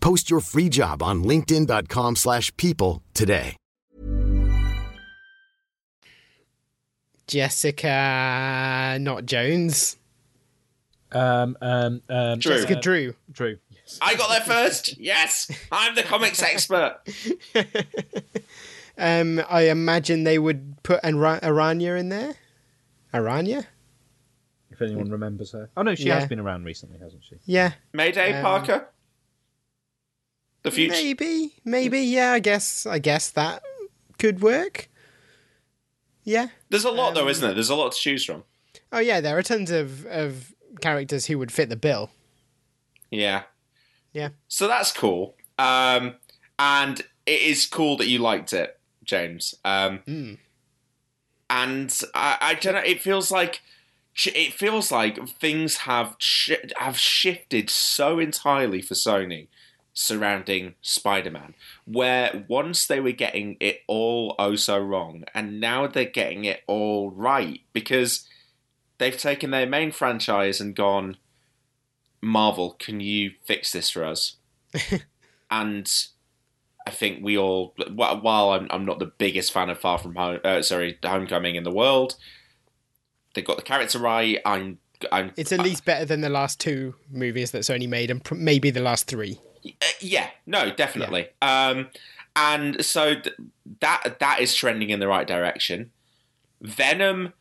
Post your free job on linkedin.com/people slash people today. Jessica, not Jones. Um, um, um, Drew. Jessica Drew. Drew. Yes. I got there first. Yes, I'm the comics expert. Um, I imagine they would put Ara- Aranya in there. Aranya? If anyone remembers her. Oh no, she Yeah. has been around recently, hasn't she? Yeah. Mayday Um, Parker. The future. Maybe. Maybe. Yeah, I guess. I guess that could work. Yeah. There's a lot though, Um, isn't there? There's a lot to choose from. Oh yeah, there are tons of of characters who would fit the bill. Yeah. Yeah. So that's cool. Um, and it is cool that you liked it, James. Um, Mm. and I, I don't know. It feels like it feels like things have sh- have shifted so entirely for Sony surrounding Spider-Man, where once they were getting it all oh so wrong, and now they're getting it all right because they've taken their main franchise and gone, Marvel, can you fix this for us? and I think we all, while I'm, I'm not the biggest fan of Far From Home, uh, sorry, Homecoming in the world, they got the character right. I'm, I'm. It's at least better than the last two movies that Sony made, and pr- maybe the last three. Uh, yeah, no, definitely. Um, and so th- that that is trending in the right direction. Venom,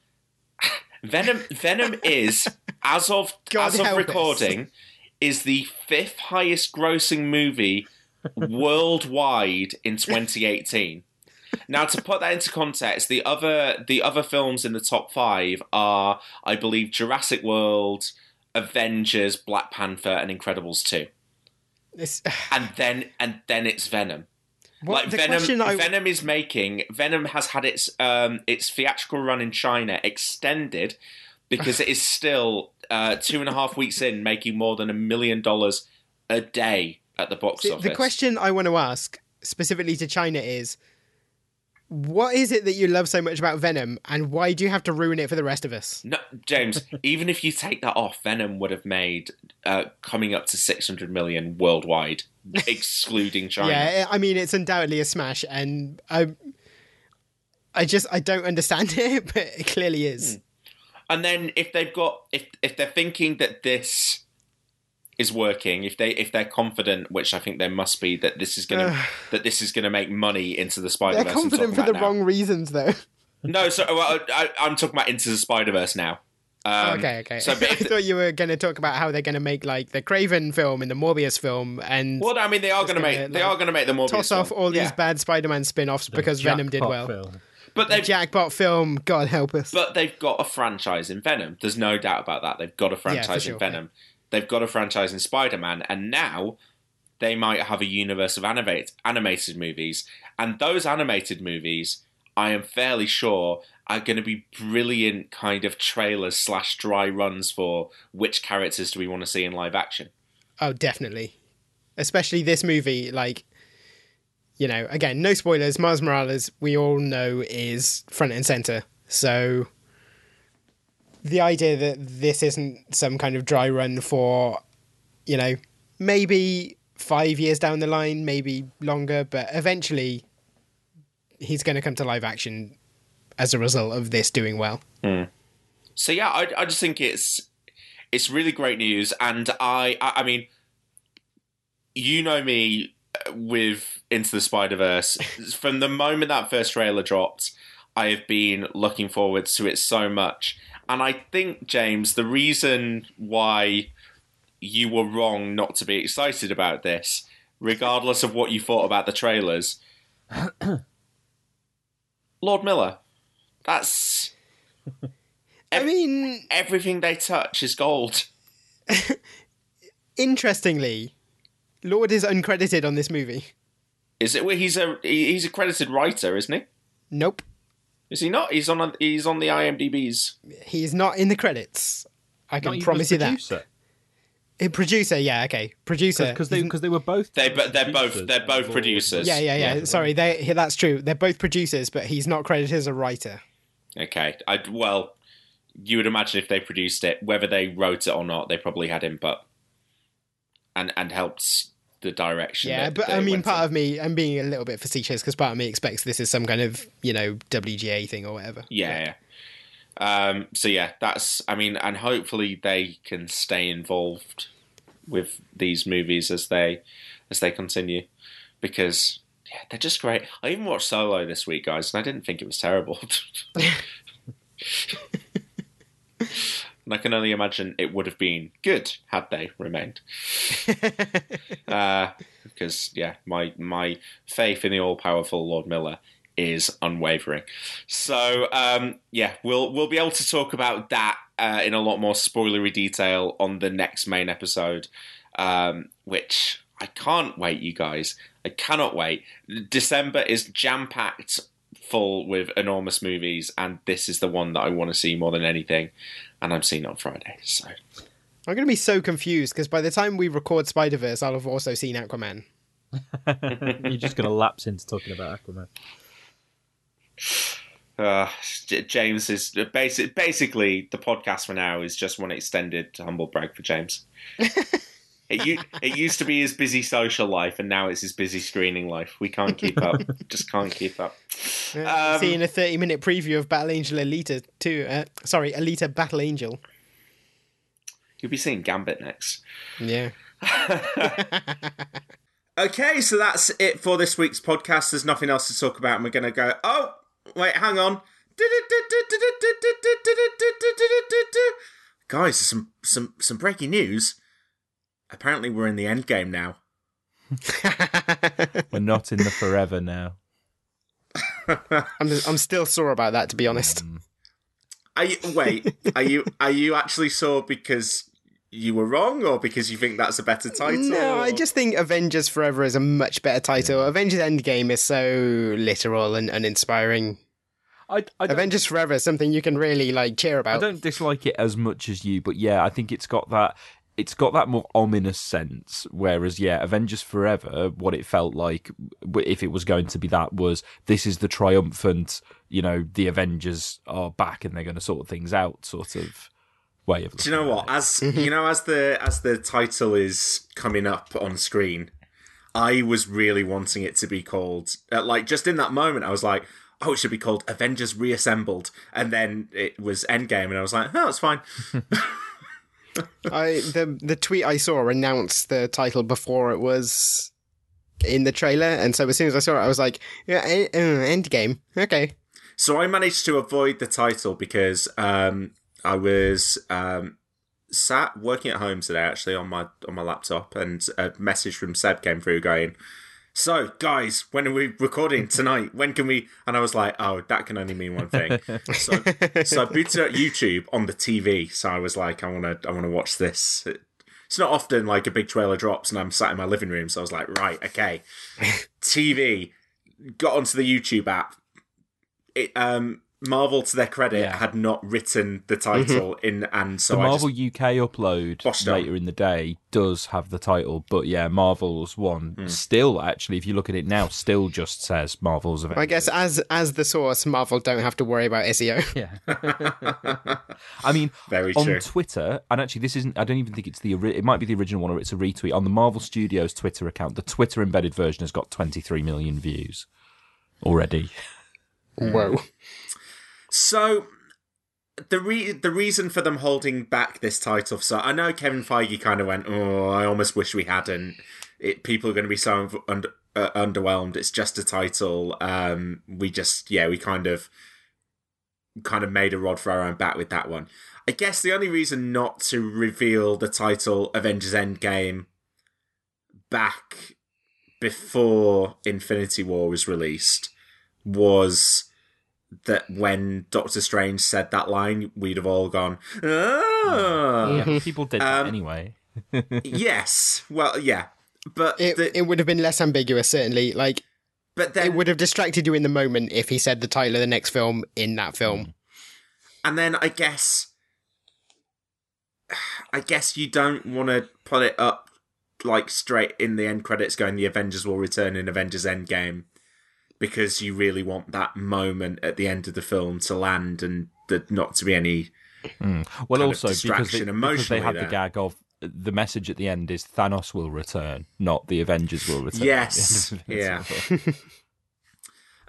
Venom, Venom is as of God as of help us. recording is the fifth highest grossing movie worldwide in 2018. Now, to put that into context, the other the other films in the top five are, I believe, Jurassic World, Avengers, Black Panther, and Incredibles two It's, and then and then it's Venom. what, like the Venom, question I, Venom is making. Venom has had its um its theatrical run in China extended because it is still uh, two and a half weeks in, making more than a million dollars a day at the box the, office. the question I want to ask specifically to China is, what is it that you love so much about Venom, and why do you have to ruin it for the rest of us? No, James. even if you take that off, Venom would have made uh, coming up to six hundred million worldwide, excluding China. Yeah, I mean it's undoubtedly a smash, and I, I just I don't understand it, but it clearly is. Hmm. And then if they've got if if they're thinking that this is working, if they if they're confident, which I think they must be, that this is gonna that this is gonna make money into the Spider They're confident for the wrong reasons, though. No, so well, I, I'm talking about into the Spider Verse now. Um, okay, okay. So, I but if, thought you were going to talk about how they're going to make like the Kraven film and the Morbius film, and well, I mean, they are going to gonna, make they like, are going to make the Morbius toss off film. all these Yeah. bad Spider-Man spin-offs because Venom did Jackpot well. film. but The jackpot film, God help us. But they've got a franchise in Venom. There's no doubt about that. They've got a franchise sure, in Venom. They've got a franchise in Spider Man, and now they might have a universe of animate, animated movies. And those animated movies, I am fairly sure, are going to be brilliant kind of trailers slash dry runs for which characters do we want to see in live action. Oh, definitely. Especially this movie, like you know, again, no spoilers. Miles Morales, we all know, is front and center. So the idea that this isn't some kind of dry run for, you know, maybe five years down the line, maybe longer, but eventually he's going to come to live action as a result of this doing well. So yeah, I, I just think it's it's really great news, and I I, I mean, you know me uh, with Into the Spider Verse. From the moment that first trailer dropped, I have been looking forward to it so much, and I think James, the reason why you were wrong not to be excited about this, regardless of what you thought about the trailers, Lord Miller. That's I mean, everything they touch is gold. interestingly, Lord is uncredited on this movie. Is it? Well, he's a he's a credited writer, isn't he? Nope. Is he not? He's on a, he's on the IMDb's. He's not in the credits. I can Not promise the you that. producer. Eh, Producer, yeah, okay. Producer. because they because they were both They but they're both they're both before- producers. yeah, yeah, yeah, Sorry, they that's true. They're both producers, but he's not credited as a writer. Okay. I well, you would imagine if they produced it, whether they wrote it or not, they probably had input and and helped the direction. Yeah, that- but that I mean, part in. of me, I'm being a little bit facetious because part of me expects this is some kind of you know WGA thing or whatever. Yeah. yeah. Um, so yeah, that's. I mean, and hopefully they can stay involved with these movies as they as they continue, because yeah, they're just great. I even watched Solo this week, guys, and I didn't think it was terrible. and I can only imagine it would have been good had they remained. uh, because yeah, my my faith in the all powerful Lord Miller is unwavering. So um, yeah, we'll we'll be able to talk about that uh, in a lot more spoilery detail on the next main episode, um, which I can't wait, you guys. I cannot wait. December is jam packed full with enormous movies, and this is the one that I want to see more than anything. And I'm seeing it on Friday, so I'm going to be so confused because by the time we record Spider Verse, I'll have also seen Aquaman. You're just going to lapse into talking about Aquaman. Uh, James is basic, basically the podcast for now is just one extended humble brag for James. it, u- it used to be his busy social life, and now it's his busy screening life. We can't keep up. just can't keep up. Um, Seeing a 30 minute preview of Battle Angel Alita 2. Uh, sorry, Alita Battle Angel. You'll be seeing Gambit next. Yeah. Okay, so that's it for this week's podcast. There's nothing else to talk about, and we're going to go. Oh, wait, hang on. Guys, some some some breaking news. Apparently, we're in the end game now. We're not in the forever now. I'm, I'm still sore about that, to be honest. Hmm. Are you, wait, are you are you actually sore because you were wrong, or because you think that's a better title? No, I just think Avengers Forever is a much better title. Avengers Endgame is so literal and uninspiring. I, I Avengers Forever is something you can really like cheer about. I don't dislike it as much as you, but yeah, I think it's got that. It's got that more ominous sense. Whereas, yeah, Avengers Forever, what it felt like, if it was going to be that, was this is the triumphant, you know, the Avengers are back and they're going to sort things out, sort of way of. Do you know what? it. As you know, as the as the title is coming up on screen, I was really wanting it to be called uh, like just in that moment. I was like, oh, it should be called Avengers Reassembled, and then it was Endgame, and I was like, oh, that's fine. I the the tweet I saw announced the title before it was in the trailer, and so as soon as I saw it, I was like, "Yeah, eh, uh, Endgame, okay." So I managed to avoid the title because um, I was um, sat working at home today, actually on my on my laptop, and a message from Seb came through going, "So guys, when are we recording tonight? When can we?" And I was like, "Oh, that can only mean one thing." so, so I booted up YouTube on the TV. So I was like, "I want to, I want to watch this." It's not often like a big trailer drops and I'm sat in my living room. So I was like, "Right, okay." TV got onto the YouTube app it um Marvel, to their credit, Yeah. had not written the title in, and so the I Marvel just, UK upload Boshed on. later in the day does have the title, but yeah, Marvel's one Hmm. still actually, if you look at it now, still just says Marvel's Avengers. I guess as as the source, Marvel don't have to worry about SEO. Yeah. I mean, Very on true. Twitter, and actually, this isn't. I don't even think it's the. It might be the original one, or it's a retweet on the Marvel Studios Twitter account. The Twitter embedded version has got 23 million views already. Whoa. So the re- the reason for them holding back this title, so I know Kevin Feige kind of went, "Oh, I almost wish we hadn't." It, people are going to be so un- uh, underwhelmed. It's just a title. Um, we just, yeah, we kind of, kind of made a rod for our own back with that one. I guess the only reason not to reveal the title Avengers Endgame back before Infinity War was released was that when Doctor Strange said that line, we'd have all gone, ah. Yeah, people did that Um, anyway. yes. Well, yeah. But It, the- it would have been less ambiguous, certainly. Like, but then it would have distracted you in the moment if he said the title of the next film in that film. and then I guess I guess you don't want to put it up like straight in the end credits going the Avengers will return in Avengers Endgame because you really want that moment at the end of the film to land and the, not to be any Well, kind of also because they, distraction because they emotionally had the gag of the message at the end is Thanos will return, not the Avengers will return. Yes, yeah.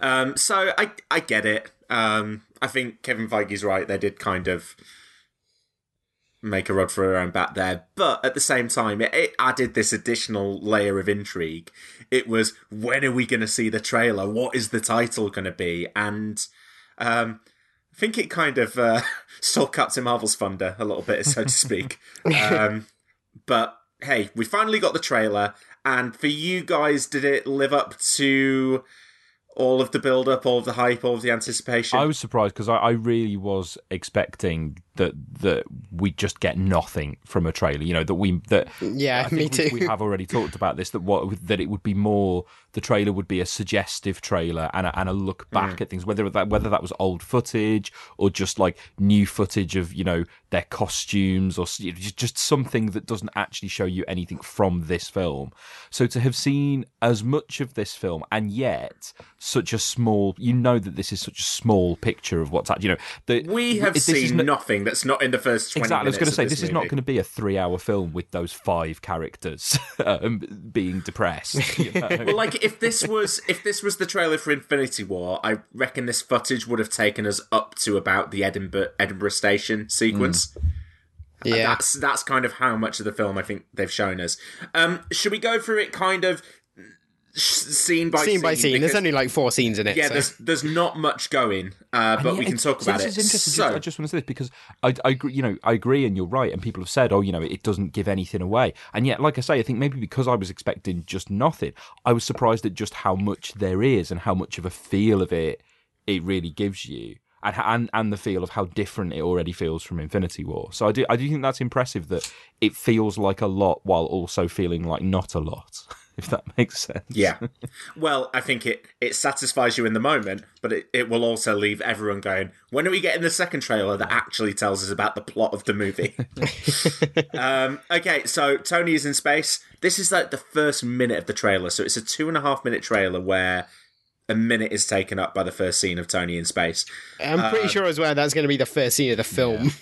Um, so I I get it. Um, I think Kevin Feige's right. They did kind of make a rod for her own back there, but at the same time, it, it added this additional layer of intrigue. It was when are we going to see the trailer? What is the title going to be? And um, I think it kind of uh, stole Captain Marvel's thunder a little bit, so to speak. um, but hey, we finally got the trailer, and for you guys, did it live up to all of the build up, all of the hype, all of the anticipation? I was surprised because I, I really was expecting that that we just get nothing from a trailer. You know that we that Yeah, I think me we- too. We have already talked about this that what that it would be more the trailer would be a suggestive trailer and a, and a look back at things whether that whether that was old footage or just like new footage of you know their costumes or you know, just something that doesn't actually show you anything from this film. So to have seen as much of this film and yet such a small you know that this is such a small picture of what's actually you know the, we have this is seen no- nothing that's not in the first 20 Exactly. I was going to say of this, is not going to be a three-hour film with those five characters um, being depressed. you know? well, like if this was if this was the trailer for Infinity War, I reckon this footage would have taken us up to about the Edinburgh Edinburgh Station sequence. yeah. That's that's kind of how much of the film I think they've shown us. Um, should we go through it kind of scene by scene? scene by scene. There's only like four scenes in it. yeah, so- there's there's not much going, uh, but And we yeah, can talk so about this it. Is interesting. So, I just want to say this because I, I agree. You know, I agree, and you're right. And people have said, "Oh, you know, it doesn't give anything away." And yet, like I say, I think maybe because I was expecting just nothing, I was surprised at just how much there is and how much of a feel of it it really gives you. And, and and the feel of how different it already feels from Infinity War. So I do I do think that's impressive that it feels like a lot while also feeling like not a lot, if that makes sense. yeah. Well, I think it it satisfies you in the moment, but it, it will also leave everyone going, when are we getting the second trailer that actually tells us about the plot of the movie? um, okay, so Tony is in space. This is like the first minute of the trailer, so it's a two and a half minute trailer where a minute is taken up by the first scene of Tony in space. I'm uh, pretty sure as well that's going to be the first scene of the film.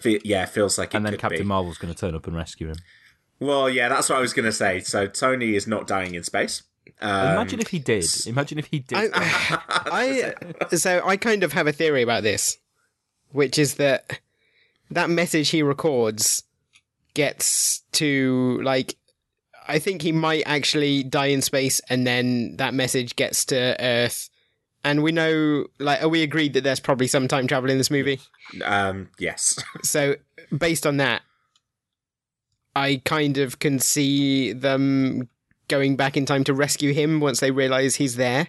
Fe- yeah, feels like it And then could Captain be. Marvel's going to turn up and rescue him. Well, yeah, that's what I was going to say. So Tony is not dying in space. Um, Imagine if he did. Imagine if he did. I, I so I kind of have a theory about this, which is that that message he records gets to like I think he might actually die in space and then that message gets to Earth. And we know like are we agreed that there's probably some time travel in this movie? um, yes. So based on that I kind of can see them going back in time to rescue him once they realize he's there.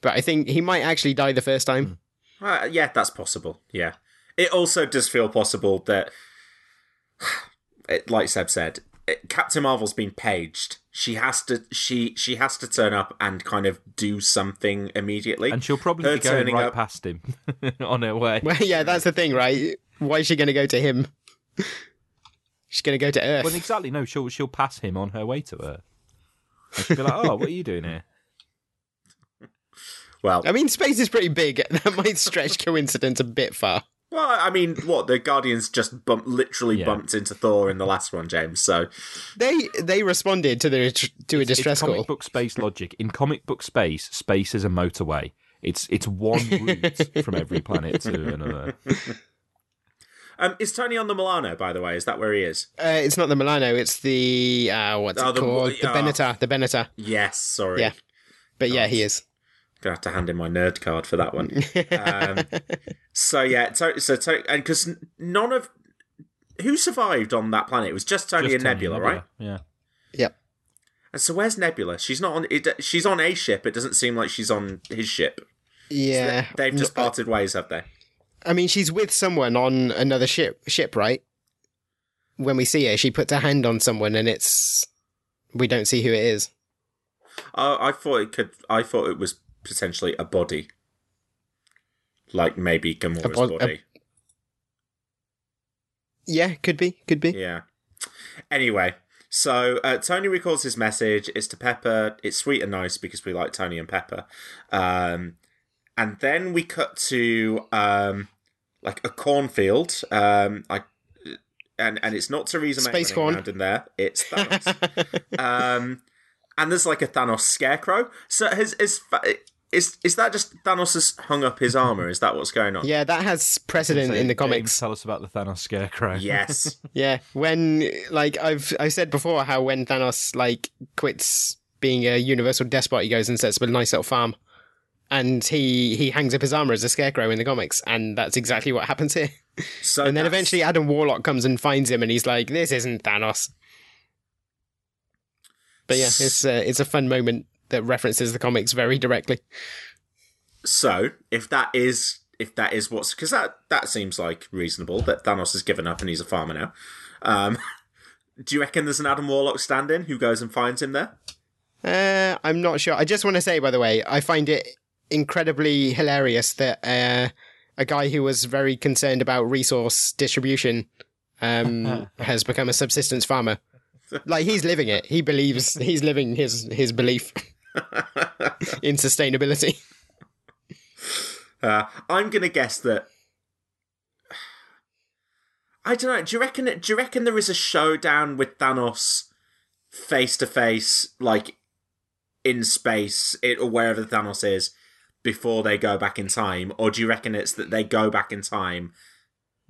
But I think he might actually die the first time. Uh, yeah, that's possible. Yeah. It also does feel possible that, it, like Seb said, Captain Marvel's been paged. She has to she she has to turn up and kind of do something immediately. And she'll probably Her be going turning right up- past him on her way. Well, yeah, that's the thing, right? Why is she going to go to him? She's going to go to Earth. Well, exactly. No, she'll she'll pass him on her way to Earth. And she'll be like, "Oh, what are you doing here?" Well, I mean, space is pretty big. That might stretch coincidence a bit far. well, I mean, what the Guardians just bump, literally Yeah. bumped into Thor in the last one, James. So They they responded to the to a distress it's comic call. book space logic. In comic book space, space is a motorway. It's it's one route from every planet to another. Um, is Tony on the Milano, by the way? Is that where he is? Uh, it's not the Milano. It's the uh, what's Oh, it the- called? The oh. Benatar. The Benatar. Yes, sorry. Yeah. But yeah, he is. Gonna have to hand in my nerd card for that one. um, so yeah, to- so to- and because none of who survived on that planet it was just Tony Just and Tony Nebula, right? Yeah. Yep. And so where's Nebula? She's not on. It, she's on a ship. It doesn't seem like she's on his ship. Yeah. They've just parted ways, have they? I mean, she's with someone on another ship. Ship, right? When we see her, she puts her hand on someone, and it's we don't see who it is. I, I thought it could. I thought it was potentially a body, like maybe Gamora's a- body. Yeah, could be, could be. Yeah. Anyway, so uh, Tony records his message. It's to Pepper. It's sweet and nice because we like Tony and Pepper. Um, and then we cut to um, like a cornfield. Um, I, and and it's not Theresa May Space running corn. around in there. It's Thanos. um, and there's like a Thanos scarecrow. So has is is is that just Thanos has hung up his armor? Is that what's going on? Yeah, that has precedent in the comics. tell us about the Thanos scarecrow. Yes. Yeah, when like I've I said before how when Thanos like quits being a universal despot, he goes and sets up a nice little farm, and he he hangs up his armor as a scarecrow in the comics, and that's exactly what happens here. So and then that's- eventually Adam Warlock comes and finds him, and he's like, "This isn't Thanos." But yeah, it's uh, it's a fun moment that references the comics very directly. So, if that is if that is what's because that that seems like reasonable that Thanos has given up and he's a farmer now. Um, do you reckon there's an Adam Warlock stand-in who goes and finds him there? Uh, I'm not sure. I just want to say, by the way, I find it incredibly hilarious that uh, a guy who was very concerned about resource distribution um, has become a subsistence farmer. Like he's living it. He believes he's living his his belief in sustainability. Uh, I'm gonna guess that. I don't know. Do you reckon? Do you reckon there is a showdown with Thanos face to face, like in space, it or wherever Thanos is, before they go back in time, or do you reckon it's that they go back in time?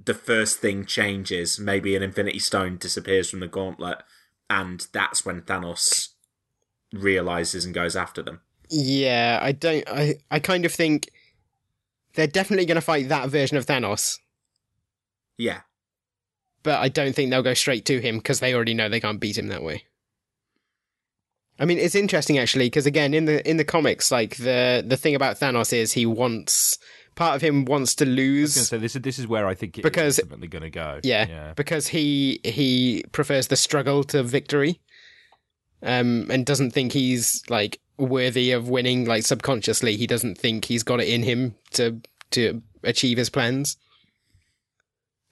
The first thing changes. Maybe an Infinity Stone disappears from the gauntlet, and that's when Thanos realizes and goes after them. Yeah, I don't. I I kind of think they're definitely going to fight that version of Thanos, Yeah. but I don't think they'll go straight to him because they already know they can't beat him that way. I mean, it's interesting actually because again, in the in the comics, like the the thing about Thanos is he wants part of him wants to lose. So this is this is where I think it Because- is ultimately going to go. Yeah, yeah. because he he prefers the struggle to victory, um, and doesn't think he's like worthy of winning. Like subconsciously, he doesn't think he's got it in him to to achieve his plans.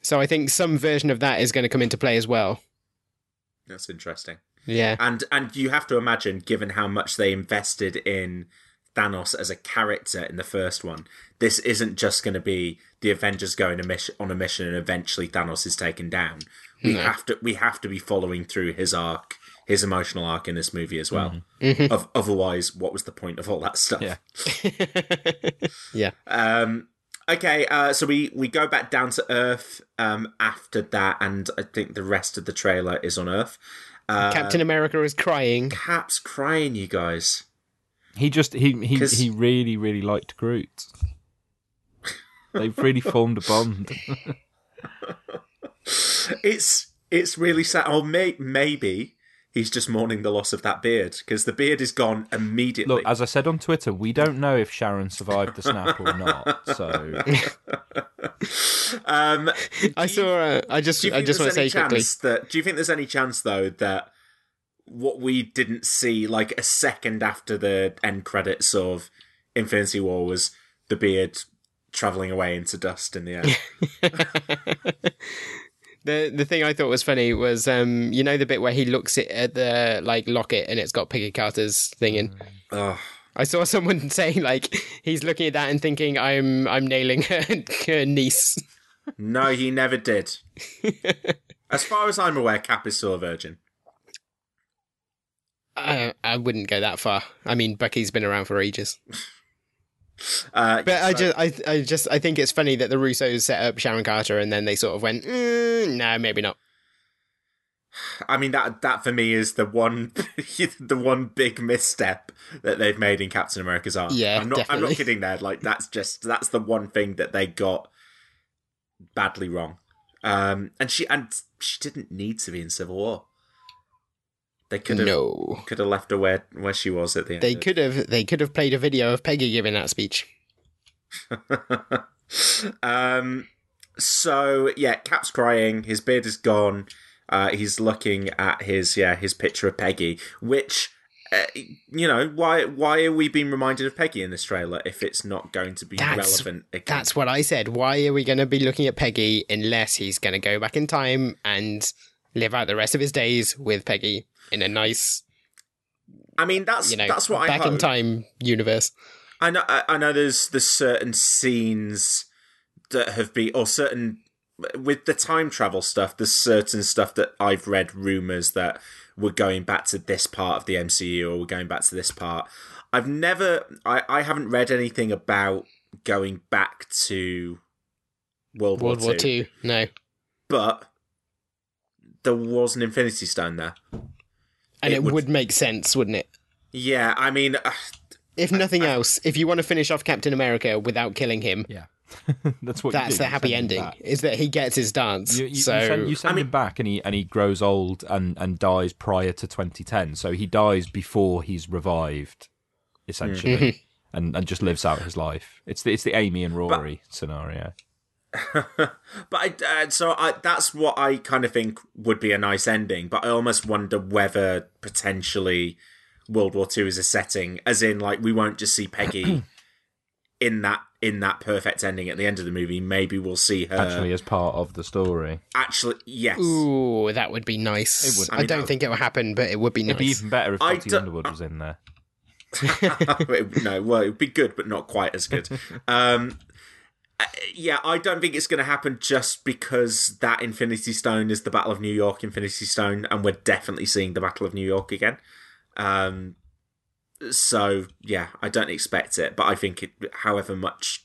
So I think some version of that is going to come into play as well. That's interesting. Yeah, And and you have to imagine, given how much they invested in Thanos as a character in the first one, this isn't just going to be the Avengers going a mission, on a mission and eventually Thanos is taken down. We have to we have to be following through his arc, his emotional arc in this movie as well. Of, otherwise, what was the point of all that stuff? Yeah. yeah. Um, okay, uh, so we, we go back down to Earth um, after that, and I think the rest of the trailer is on Earth. Uh, Captain America is crying. Cap's crying, you guys. He just he he 'Cause- he really really liked Groot. They've really formed a bond. It's it's really sad. Or may, maybe he's just mourning the loss of that beard because the beard is gone immediately. Look, as I said on Twitter, we don't know if Sharon survived the snap or not. So um, I saw. Uh, I just. I just want to say quickly. that? Do you think there's any chance though that what we didn't see like a second after the end credits of Infinity War was the beard traveling away into dust in the air? The the thing I thought was funny was um you know the bit where he looks at, at the like locket and it's got Peggy Carter's thing in. oh, I saw someone saying like he's looking at that and thinking I'm I'm nailing her, her niece. no, he never did. as far as I'm aware, Cap is still a virgin. I, I wouldn't go that far. I mean Bucky's been around for ages. Uh, But I just I I just I think it's funny that the Russos set up Sharon Carter and then they sort of went mm, no maybe not. I mean that that for me is the one the one big misstep that they've made in Captain America's arc. Yeah, I'm not I'm not kidding there. Like that's just that's the one thing that they got badly wrong. Um and she and she didn't need to be in Civil War. They could have No. could have left her where where she was at the end. They could have they could have played a video of Peggy giving that speech. um so yeah, Cap's crying, his beard is gone. Uh, he's looking at his yeah his picture of Peggy, which uh, you know why why are we being reminded of Peggy in this trailer if it's not going to be That's- relevant again? That's what I said. Why are we going to be looking at Peggy unless he's going to go back in time and live out the rest of his days with Peggy in a nice, I mean that's you know, that's what I back in time universe? I know I, know there's there's certain scenes that have been or certain with the time travel stuff. There's certain stuff that I've read rumors that we're going back to this part of the MCU or we're going back to this part. I've never I I haven't read anything about going back to World, World War Two. No, but there was an Infinity Stone there. And It it, would- would... make sense, wouldn't it? Yeah, I mean, uh, If nothing else, if you want to finish off Captain America without killing him, yeah, that's what. you that's do. the happy send ending. Is that he gets his dance? You, you, so you send, you send I mean- him back, and he and he grows old and and dies prior to 2010. So he dies before he's revived, essentially, Mm-hmm. and and just lives out his life. It's the it's the Amy and Rory scenario. But I, uh, so I, that's what I kind of think would be a nice ending. But I almost wonder whether potentially World War Two is a setting, as in like we won't just see Peggy in that in that perfect ending at the end of the movie. Maybe we'll see her Actually, as part of the story, actually. Yes, ooh, that would be nice. It would. I, I don't that- think it will happen, but it would be nice. it'd be even better if I Dottie do- Underwood was in there. no, well, it'd be good, but not quite as good. Um, yeah, I don't think it's going to happen just because that Infinity Stone is the Battle of New York Infinity Stone, and we're definitely seeing the Battle of New York again. Um, so yeah, I don't expect it, but I think it, however much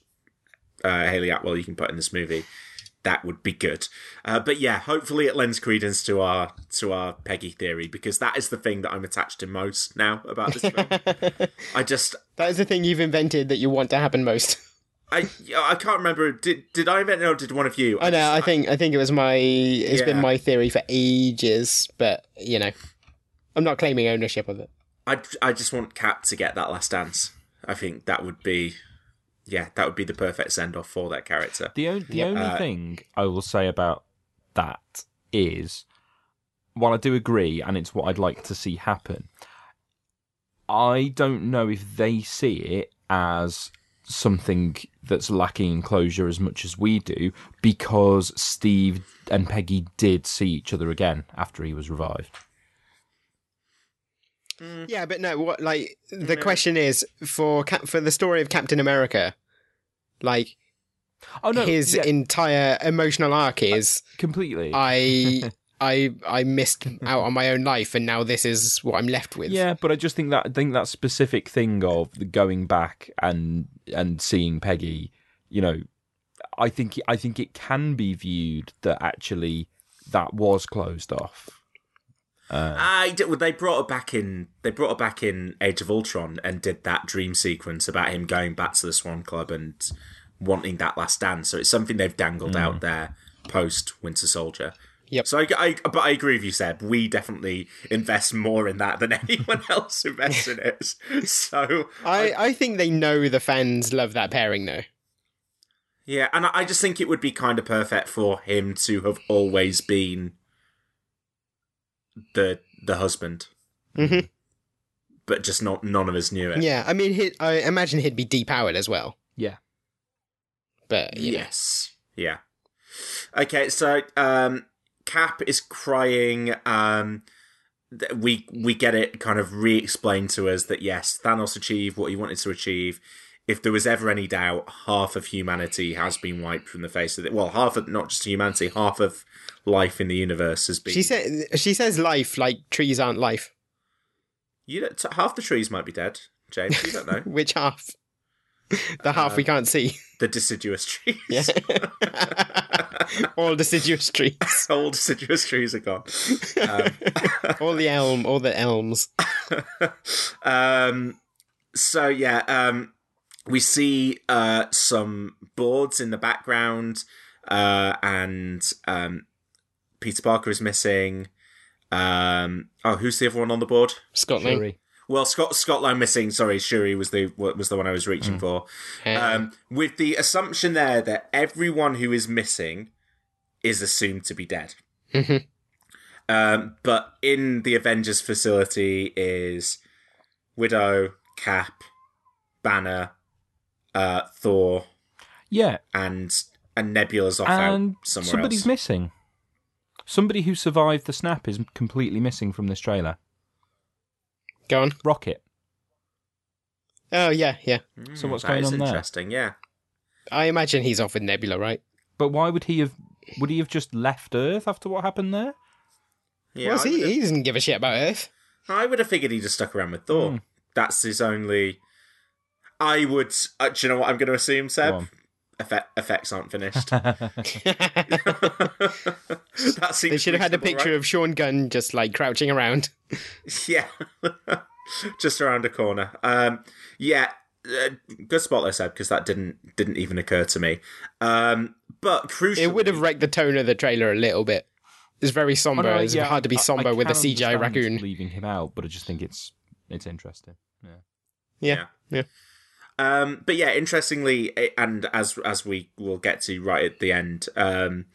uh, Hayley Atwell you can put in this movie, that would be good. Uh, but yeah, hopefully it lends credence to our to our Peggy theory because that is the thing that I'm attached to most now about this film. I just that is the thing you've invented that you want to happen most. I I can't remember. Did did I invent it or did one of you? I know. I just- think I think it was my. It's been my theory for ages, but you know, I'm not claiming ownership of it. I I just want Cap to get that last dance. I think that would be, yeah, that would be the perfect send off for that character. The only the only Uh, thing I will say about that is, while I do agree, and it's what I'd like to see happen, I don't know if they see it as something that's lacking in closure as much as we do, because Steve and Peggy did see each other again after he was revived. Mm. Yeah, but no. What like the question is for Cap- for the story of Captain America, like Oh no, his yeah, entire emotional arc is completely. I I I missed out on my own life, and now this is what I'm left with. Yeah, but I just think that I think that specific thing of the going back and and seeing Peggy, you know, I think I think it can be viewed that actually that was closed off. Uh, I did, well, they brought it back in. They brought it back in Age of Ultron and did that dream sequence about him going back to the Swan Club and wanting that last dance. So it's something they've dangled hmm. out there post Winter Soldier. Yep. So I, I, but I agree with you, Seb. We definitely invest more in that than anyone else invests in it. So I, I think they know the fans love that pairing though. yeah, and I I just think it would be kind of perfect for him to have always been the the husband, Mhm. but just not none of us knew it. Yeah, I mean, he, I imagine he'd be depowered as well. Yeah. But you know. Yes. Yeah. Okay, so um Cap is crying. Um we we get it kind of re-explained to us that yes, Thanos achieved what he wanted to achieve. If there was ever any doubt, half of humanity has been wiped from the face of it. Well, half of not just humanity, half of life in the universe has been. she said she says life like trees aren't life. you don't, half the trees might be dead, James. You don't know Which half? The half we Uh, can't see. the deciduous trees. Yeah. all deciduous trees. All deciduous trees are gone. Um, all the elm, all the elms. um, so yeah, um, we see uh, some boards in the background, uh, and um, Peter Parker is missing. Um, oh, who's the other one on the board? Scott Lang. Shuri. Well, Scott Scott Lang missing. Sorry, Shuri was the was the one I was reaching for. Um, with the assumption there that everyone who is missing is assumed to be dead. Mhm. Um, but in the Avengers facility is Widow, Cap, Banner, uh, Thor, Yeah, and and Nebula's off and out somewhere somebody's else. missing. Somebody who survived the snap is completely missing from this trailer. Go on. Rocket. Oh yeah, yeah. So what's That going is on there? Interesting, yeah. I imagine he's off with Nebula, right? But why would he have? Would he have just left Earth after what happened there? Yeah, well, he, he doesn't give a shit about Earth. I would have figured he'd just stuck around with Thor. Hmm. That's his only. I would. Uh, do you know what I'm going to assume, Go Seb? On. Effect, effects aren't finished. that seems they should have had a picture right? of Sean Gunn just like crouching around. Yeah, just around a corner. Um, yeah, uh, good spot there, Seb, because that didn't didn't even occur to me. Um, but crucially, It would have wrecked the tone of the trailer a little bit. It's very somber. Oh, no, it's yeah, hard to be I- I somber with a CGI raccoon. leaving him out, but I just think it's it's interesting. Yeah. Yeah, yeah. Um, but yeah, interestingly, and as as we will get to right at the end, um,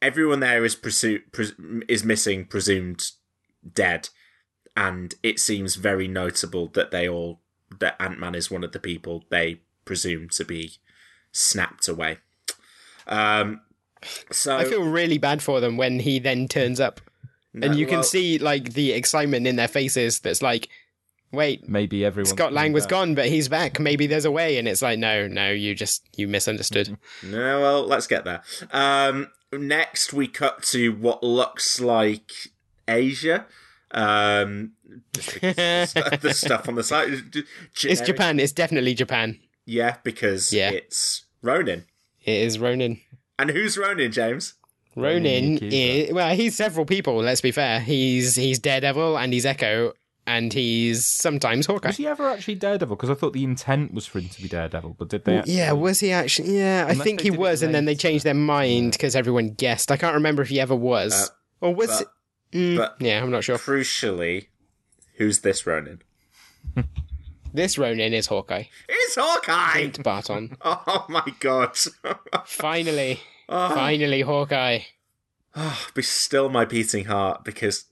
everyone there is presu- pres- is missing, presumed dead, and it seems very notable that they all that Ant Man is one of the people they presume to be snapped away. Um, so I feel really bad for them when he then turns up, No, and you can see like the excitement in their faces. That's like, wait, Maybe everyone. Scott Lang was gone, but he's back. Maybe there's a way, and it's like, no, no, you just you misunderstood. No, well, let's get there. Um, next, we cut to what looks like Asia. Um, the stuff on the side. It's Japan. It's definitely Japan. Yeah, because Yeah. it's Ronin. It is Ronin. And who's Ronin, James? Ronin Yakuza. is well, he's several people. Let's be fair. He's he's Daredevil and he's Echo and he's sometimes Hawkeye. Was he ever actually Daredevil? Because I thought the intent was for him to be Daredevil, but did they? Actually... Yeah, was he actually? Yeah, I think he was, and then they changed their mind because everyone guessed. I can't remember if he ever was, Uh, or was but- it? Mm, but- yeah, I'm not sure. Crucially, who's this Ronin? This Ronin is Hawkeye. It's Hawkeye! Clint Barton. Oh my god. Finally, oh, finally, Hawkeye. oh, be still my beating heart because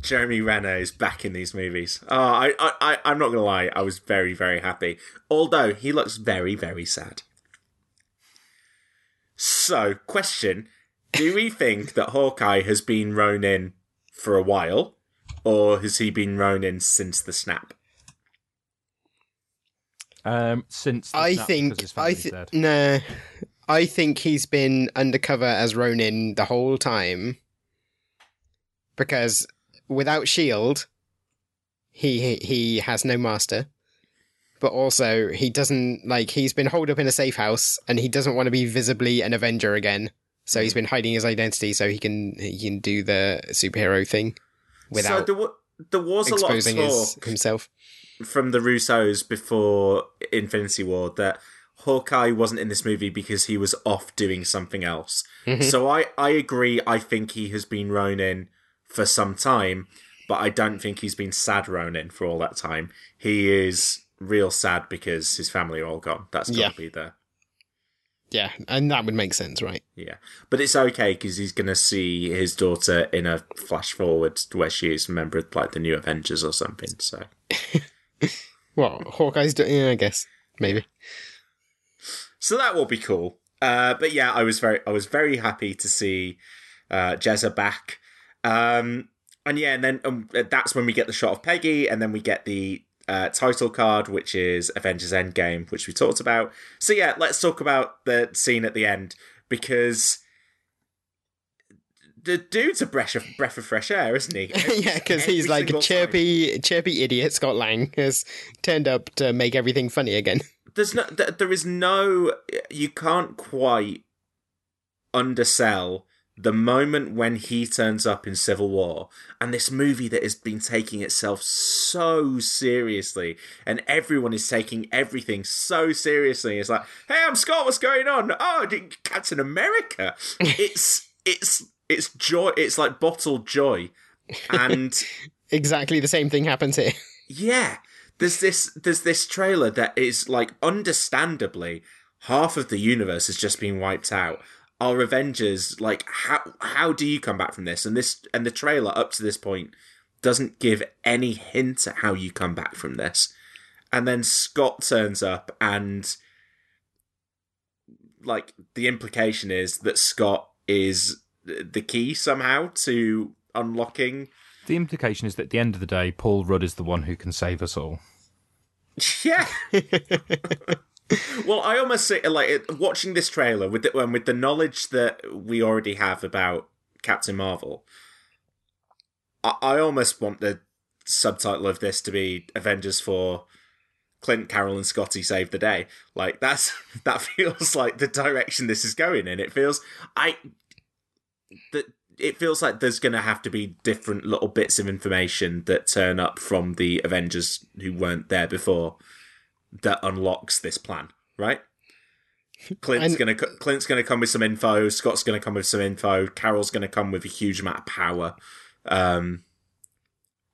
Jeremy Renner is back in these movies. Oh, I, I, I, I'm not gonna lie, I was very, very happy. Although he looks very, very sad. So, question: Do we think that Hawkeye has been Ronin for a while, or has he been Ronin since the snap? Um, since the I snap, think I family's th- no, I think he's been undercover as Ronin the whole time because without Shield, he he, has no master. But also, he doesn't like he's been holed up in a safe house, and he doesn't want to be visibly an Avenger again. So he's been hiding his identity so he can he can do the superhero thing so without there, wa- there was a lot of talk himself. from the Russos before Infinity War that Hawkeye wasn't in this movie because he was off doing something else. Mm-hmm. So I, I agree. I think he has been Ronin for some time, but I don't think he's been sad Ronin for all that time. He is real sad because his family are all gone. That's got to Yeah. be there. Yeah, and that would make sense, right? yeah. But it's okay because he's gonna see his daughter in a flash forward where she is a member of like the new Avengers or something. So Well, Hawkeye's doing, yeah, I guess. Maybe. so that will be cool. Uh, but yeah, I was very I was very happy to see uh, Jezza back. Um, and yeah, and then um, that's when we get the shot of Peggy, and then we get the uh, title card, which is Avengers Endgame, which we talked about. So yeah, let's talk about the scene at the end because the dude's a breath of, breath of fresh air, isn't he? yeah, because he's like a single time. chirpy, chirpy idiot. Scott Lang has turned up to make everything funny again. there's no th- there is no you can't quite undersell the moment when he turns up in Civil War and this movie that has been taking itself so seriously and everyone is taking everything so seriously it's like hey I'm Scott what's going on? Oh Captain America? It's it's it's joy it's like bottled joy. And Exactly the same thing happens here. yeah there's this there's this trailer that is like understandably half of the universe has just been wiped out our avengers like how how do you come back from this and this and the trailer up to this point doesn't give any hint at how you come back from this and then scott turns up and like the implication is that scott is the key somehow to unlocking The implication is that at the end of the day, Paul Rudd is the one who can save us all. Yeah. well, I almost say like watching this trailer with the, um, with the knowledge that we already have about Captain Marvel. I, I almost want the subtitle of this to be Avengers for Clint, Carol, and Scotty save the day. Like that's that feels like the direction this is going in. It feels I that it feels like there's going to have to be different little bits of information that turn up from the Avengers who weren't there before that unlocks this plan, right? Clint's And- gonna Clint's gonna come with some info. Scott's gonna come with some info. Carol's gonna come with a huge amount of power, um,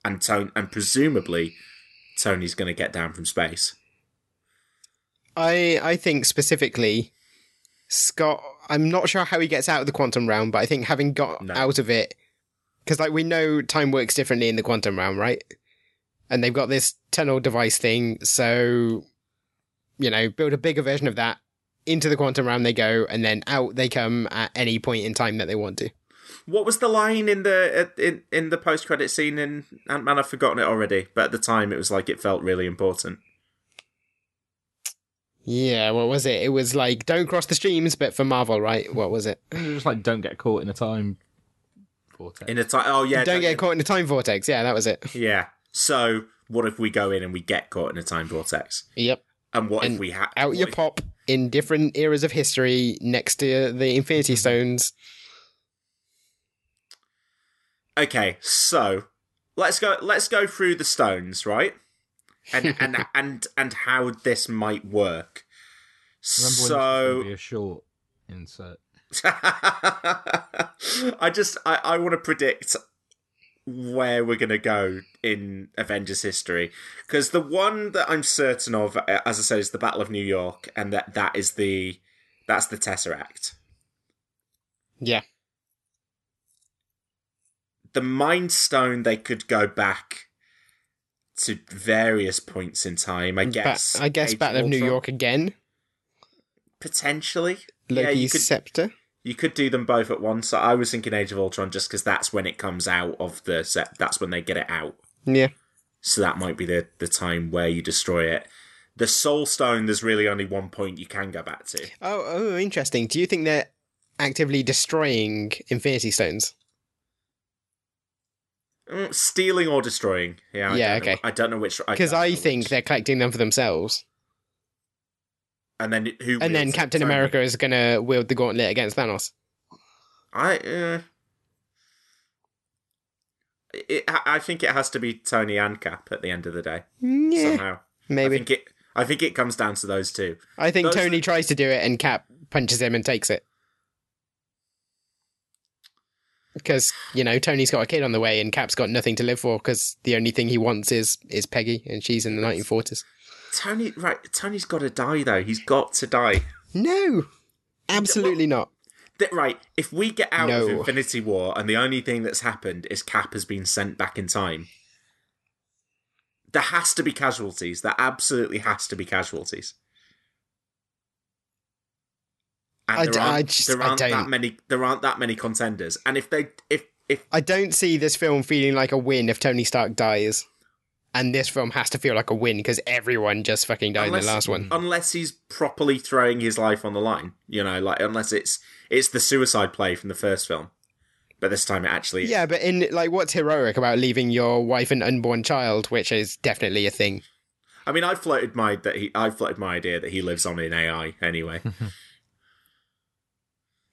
and Tony, and presumably Tony's gonna get down from space. I I think specifically Scott. I'm not sure how he gets out of the quantum realm, but I think having got No. out of it, because like we know time works differently in the quantum realm, right? And they've got this tunnel device thing, so you know, build a bigger version of that into the quantum realm. They go, and then out they come at any point in time that they want to. What was the line in the in in the post credit scene in Ant Man? I've forgotten it already, but at the time it was like it felt really important. Yeah, what was it? It was like don't cross the streams, but for Marvel, right? What was it? Just like don't get caught in a time vortex. In a time, oh yeah, don't get caught in a time vortex. Yeah, that was it. Yeah. So what if we go in and we get caught in a time vortex? Yep. And what And if we have out your pop in different eras of history next to the Infinity mm-hmm. Stones. Okay, so let's go. Let's go through the stones, right? And and and and how this might work. Remember when this so be a short insert? I just I, I want to predict where we're gonna go in Avengers history because the one that I'm certain of, uh, as I said, is the Battle of New York, and that that is the that's the Tesseract. Yeah. The Mind Stone, they could go back to various points in time. I Ba- guess. I guess Age Battle of New York again. potentially. yeah, Loki's you could scepter. You could do them both at once. I was thinking Age of Ultron just because that's when it comes out of the set. That's when they get it out. Yeah. So that might be the, the time where you destroy it. The Soul Stone, there's really only one point you can go back to. Oh, oh, interesting. Do you think they're actively destroying Infinity Stones? Mm, Stealing or destroying. Yeah, I Yeah, don't know- okay. I don't know which. Because don't I, know think which. they're collecting them for themselves, And then who? and then? Captain Tony. America is going to wield the gauntlet against Thanos. I. Uh, it, I I think it has to be Tony and Cap at the end of the day. Yeah, Somehow. I maybe. think it. I think it comes down to those two. I think Those- Tony tries to do it and Cap punches him and takes it. Because you know Tony's got a kid on the way and Cap's got nothing to live for because the only thing he wants is is Peggy and she's in the 1940s. Tony, right? Tony's got to die though. He's got to die. No, absolutely not. Right. If we get out of Infinity War and the only thing that's happened is Cap has been sent back in time, there has to be casualties. There absolutely has to be casualties. And I there d- aren't, I just- there aren't that many. There aren't that many contenders. And if they, if if I don't see this film feeling like a win if Tony Stark dies. And this film has to feel like a win because everyone just fucking died in the last one. unless he's properly throwing his life on the line, you know, like unless it's it's the suicide play from the first film, but this time it actually is. Yeah, but in like, what's heroic about leaving your wife and unborn child, which is definitely a thing. I mean, I floated my that he I floated my idea that he lives on in AI anyway.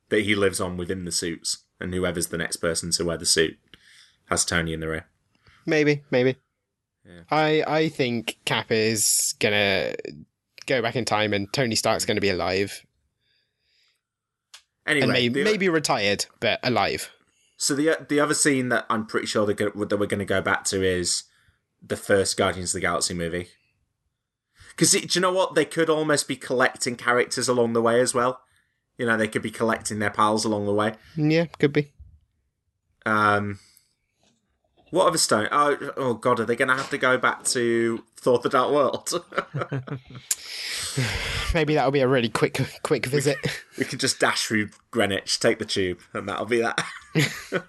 that he lives on within the suits, and whoever's the next person to wear the suit has Tony in the rear. Maybe, maybe. I I think Cap is gonna go back in time, and Tony Stark's gonna be alive, Anyway, and maybe the- maybe retired, but alive. So the the other scene that I'm pretty sure they're gonna, that we're going to go back to is the first Guardians of the Galaxy movie. Because do you know what? They could almost be collecting characters along the way as well. You know, they could be collecting their pals along the way. Yeah, could be. Um, what other stone? Oh, oh God, are they going to have to go back to Thor: The Dark World? Maybe that'll be a really quick quick visit. we could just dash through Greenwich, take the tube, and that'll be that.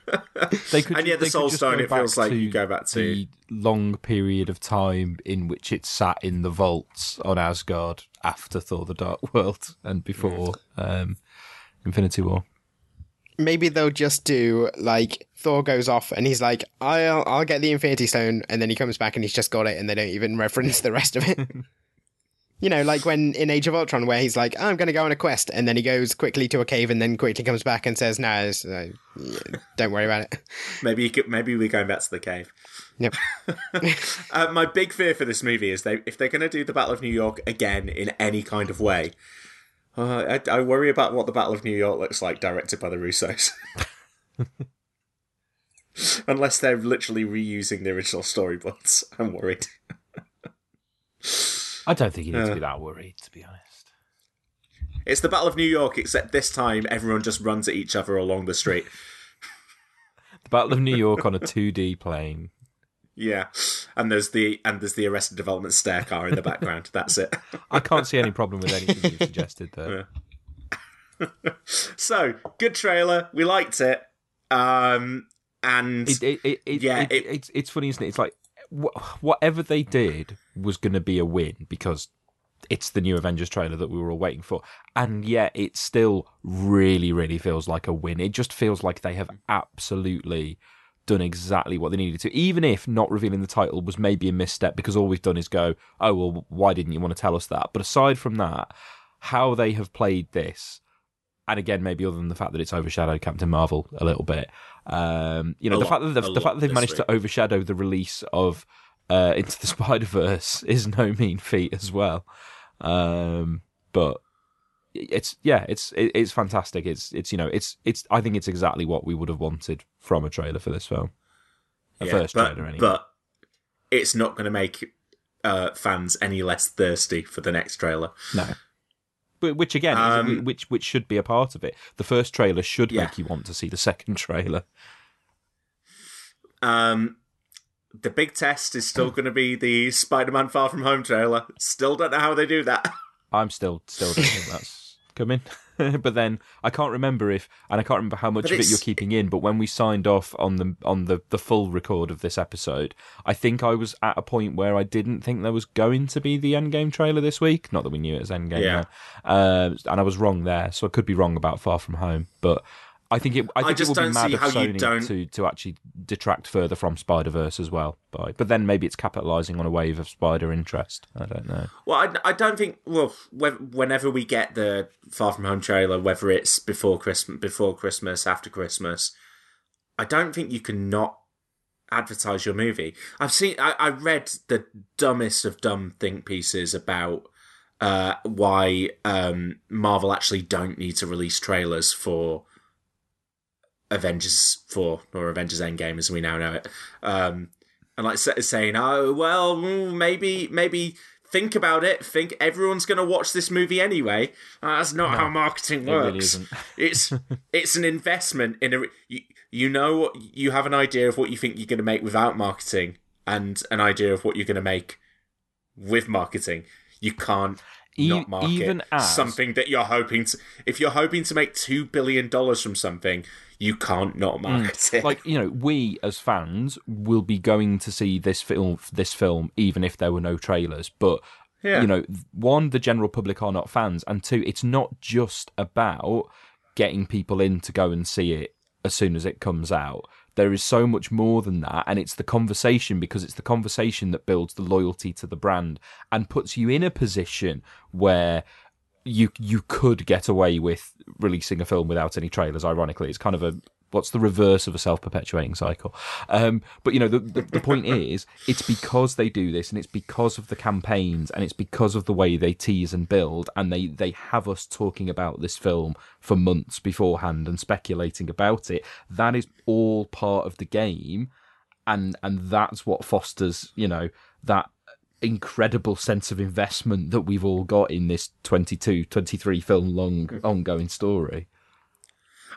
They could, And yet, the they Soul just Stone. It feels like you go back to- the long period of time in which it sat in the vaults on Asgard after Thor: The Dark World and before um, Infinity War. Maybe they'll just do like Thor goes off and he's like, "I'll I'll get the Infinity Stone," and then he comes back and he's just got it, and they don't even reference the rest of it. you know, like when in Age of Ultron, where he's like, "I'm going to go on a quest," and then he goes quickly to a cave, and then quickly comes back and says, "No, it's, uh, don't worry about it." maybe you could, maybe we're going back to the cave. Yep. Uh, my big fear for this movie is they if they're going to do the Battle of New York again in any kind of way. Uh, I, I worry about what the Battle of New York looks like directed by the Russos. Unless they're literally reusing the original storyboards, I'm worried. I don't think you need to Uh. be that worried, to be honest. It's the Battle of New York, except this time everyone just runs at each other along the street. The Battle of New York on a 2D plane. Yeah, and there's the and there's the Arrested Development stair car in the background. That's it. I can't see any problem with anything you've suggested there. Yeah. So good trailer. We liked it. Um, and It, it, it, it, Yeah, it- it- it's it's funny, isn't it? It's like wh- whatever they did was going to be a win because it's the new Avengers trailer that we were all waiting for, and yet it still really, really feels like a win. It just feels like they have absolutely done exactly what they needed to, even if not revealing the title was maybe a misstep because all we've done is go, oh well, why didn't you want to tell us that? But aside from that, how they have played this and again, maybe other than the fact that it's overshadowed Captain Marvel a little bit, um, you know, A the lot, fact that they've, the fact that they've managed week. to overshadow the release of uh, Into the Spider Verse is no mean feat as well. Um, but it's yeah, it's it, it's fantastic. It's it's you know it's it's I think it's exactly what we would have wanted from a trailer for this film, a yeah, first but, trailer anyway. but it's not going to make uh, fans any less thirsty for the next trailer. No. But which again, is, Um, which which should be a part of it. The first trailer should Yeah. make you want to see the second trailer. Um, the big test is still going to be the Spider-Man Far From Home trailer. Still don't know how they do that. I'm still still don't think that's coming. but then I can't remember if, and I can't remember how much But of it it's- you're keeping in. But when we signed off on the on the the full record of this episode, I think I was at a point where I didn't think there was going to be the Endgame trailer this week. Not that we knew it as Endgame, Yeah. Uh, and I was wrong there. So I could be wrong about Far From Home, but. I think it. I think just it would be don't mad see of how you Sony don't- to to actually detract further from Spider Verse as well. By but then maybe it's capitalising on a wave of Spider interest. I don't know. Well, I, I don't think. Well, whenever we get the Far From Home trailer, whether it's before Christmas, before Christmas, after Christmas, I don't think you can not advertise your movie. I've seen, I, I read the dumbest of dumb think pieces about uh, why um, Marvel actually don't need to release trailers for Avengers 4 or Avengers Endgame as we now know it. Um, and like saying, oh, well, mm, maybe, maybe think about it. Think everyone's going to watch this movie anyway. Uh, that's not no, how marketing works. It really it's it's an investment in a. You, you know, you have an idea of what you think you're going to make without marketing, and an idea of what you're going to make with marketing. You can't not market even as... something that you're hoping to. If you're hoping to make two billion dollars from something, you can't not mm. market mm. it. Like you know, we as fans will be going to see this film, this film, even if there were no trailers. But yeah. you know, one, the general public are not fans, and two, it's not just about getting people in to go and see it as soon as it comes out. There is so much more than that, and it's the conversation because it's the conversation that builds the loyalty to the brand and puts you in a position where you you could get away with releasing a film without any trailers. Ironically, it's kind of a what's the reverse of a self-perpetuating cycle um, but you know the, the, the, point is it's because they do this and it's because of the campaigns and it's because of the way they tease and build and they they have us talking about this film for months beforehand and speculating about it that is all part of the game and and that's what fosters you know that incredible sense of investment that we've all got in this 22, 23 film long mm-hmm. ongoing story.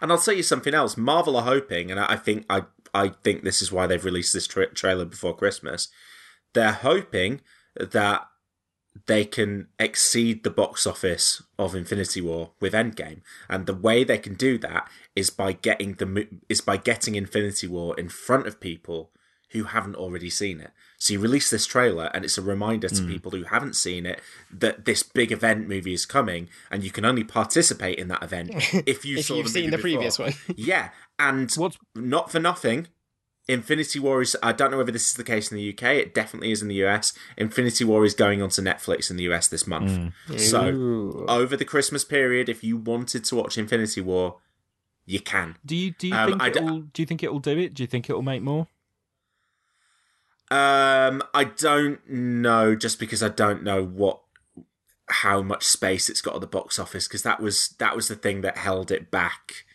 And I'll tell you something else. Marvel are hoping, and I think I I think this is why they've released this tra- trailer before Christmas. They're hoping that they can exceed the box office of Infinity War with Endgame, and the way they can do that is by getting the is by getting Infinity War in front of people who haven't already seen it. So you release this trailer, and it's a reminder to mm. people who haven't seen it that this big event movie is coming, and you can only participate in that event if you if saw you've the seen the before. previous one. yeah, and What's... not for nothing. Infinity War is. I don't know whether this is the case in the UK. It definitely is in the US. Infinity War is going onto Netflix in the US this month. Mm. So Ooh. over the Christmas period, if you wanted to watch Infinity War, you can. Do you do you um, think it'll, do you think it will do it? Do you think it will make more? Um, I don't know, just because I don't know what how much space it's got at the box office, because that was that was the thing that held it back,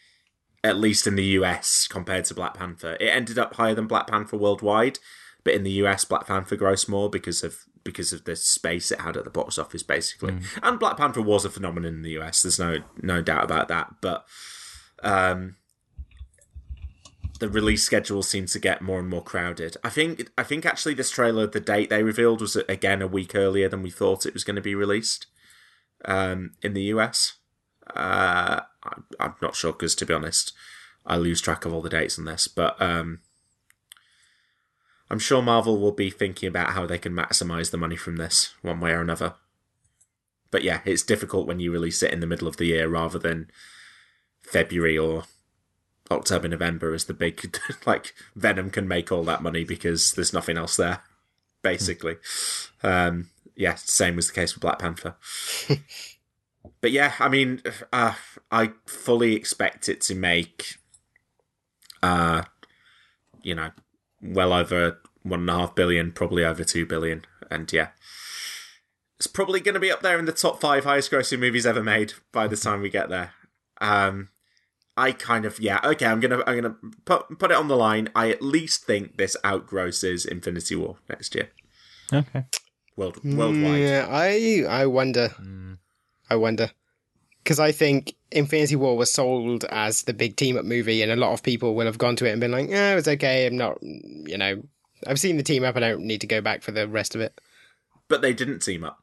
at least in the US compared to Black Panther. It ended up higher than Black Panther worldwide, but in the US, Black Panther grossed more because of because of the space it had at the box office, basically. Mm. And Black Panther was a phenomenon in the US. There's no no doubt about that, but. Um, the release schedule seems to get more and more crowded. I think I think actually this trailer, the date they revealed was again a week earlier than we thought it was going to be released um, in the US. Uh, I'm not sure because to be honest, I lose track of all the dates on this, but um, I'm sure Marvel will be thinking about how they can maximize the money from this one way or another. But yeah, it's difficult when you release it in the middle of the year rather than February or October, November is the big like Venom can make all that money because there's nothing else there, basically. Um, yeah, same was the case with Black Panther. but yeah, I mean, uh, I fully expect it to make, uh, you know, well over one and a half billion, probably over two billion, and yeah, it's probably going to be up there in the top five highest grossing movies ever made by the time we get there. Um, I kind of yeah okay I'm gonna I'm gonna put put it on the line. I at least think this outgrosses Infinity War next year. Okay. World worldwide. Yeah, I I wonder. Mm. I wonder because I think Infinity War was sold as the big team up movie, and a lot of people will have gone to it and been like, "Yeah, it was okay. I'm not, you know, I've seen the team up. I don't need to go back for the rest of it." But they didn't team up.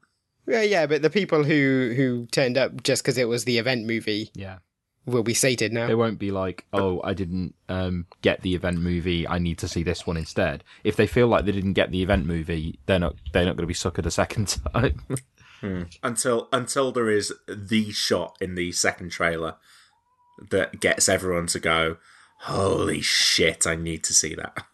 Yeah, yeah, but the people who who turned up just because it was the event movie, yeah, will be sated now. They won't be like, oh, I didn't um, get the event movie. I need to see this one instead. If they feel like they didn't get the event movie, they're not they're not going to be suckered a second time. hmm. Until until there is the shot in the second trailer that gets everyone to go, holy shit! I need to see that.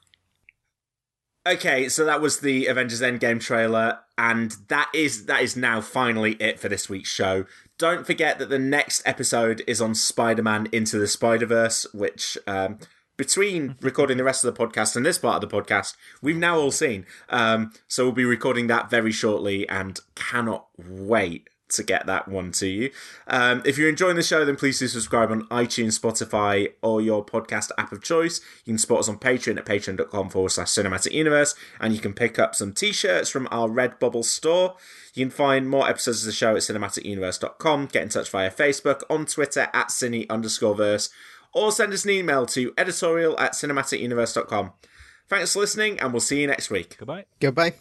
Okay, so that was the Avengers Endgame trailer, and that is that is now finally it for this week's show. Don't forget that the next episode is on Spider-Man Into the Spider-Verse, which um, between recording the rest of the podcast and this part of the podcast, we've now all seen. Um, so we'll be recording that very shortly and cannot wait to get that one to you. Um, if you're enjoying the show, then please do subscribe on iTunes, Spotify, or your podcast app of choice. You can support us on Patreon at patreon.com forward slash cinematic universe, and you can pick up some t shirts from our Redbubble store. You can find more episodes of the show at cinematicuniverse.com. Get in touch via Facebook, on Twitter at cine underscore verse, or send us an email to editorial at cinematicuniverse.com. Thanks for listening, and we'll see you next week. Goodbye. Goodbye.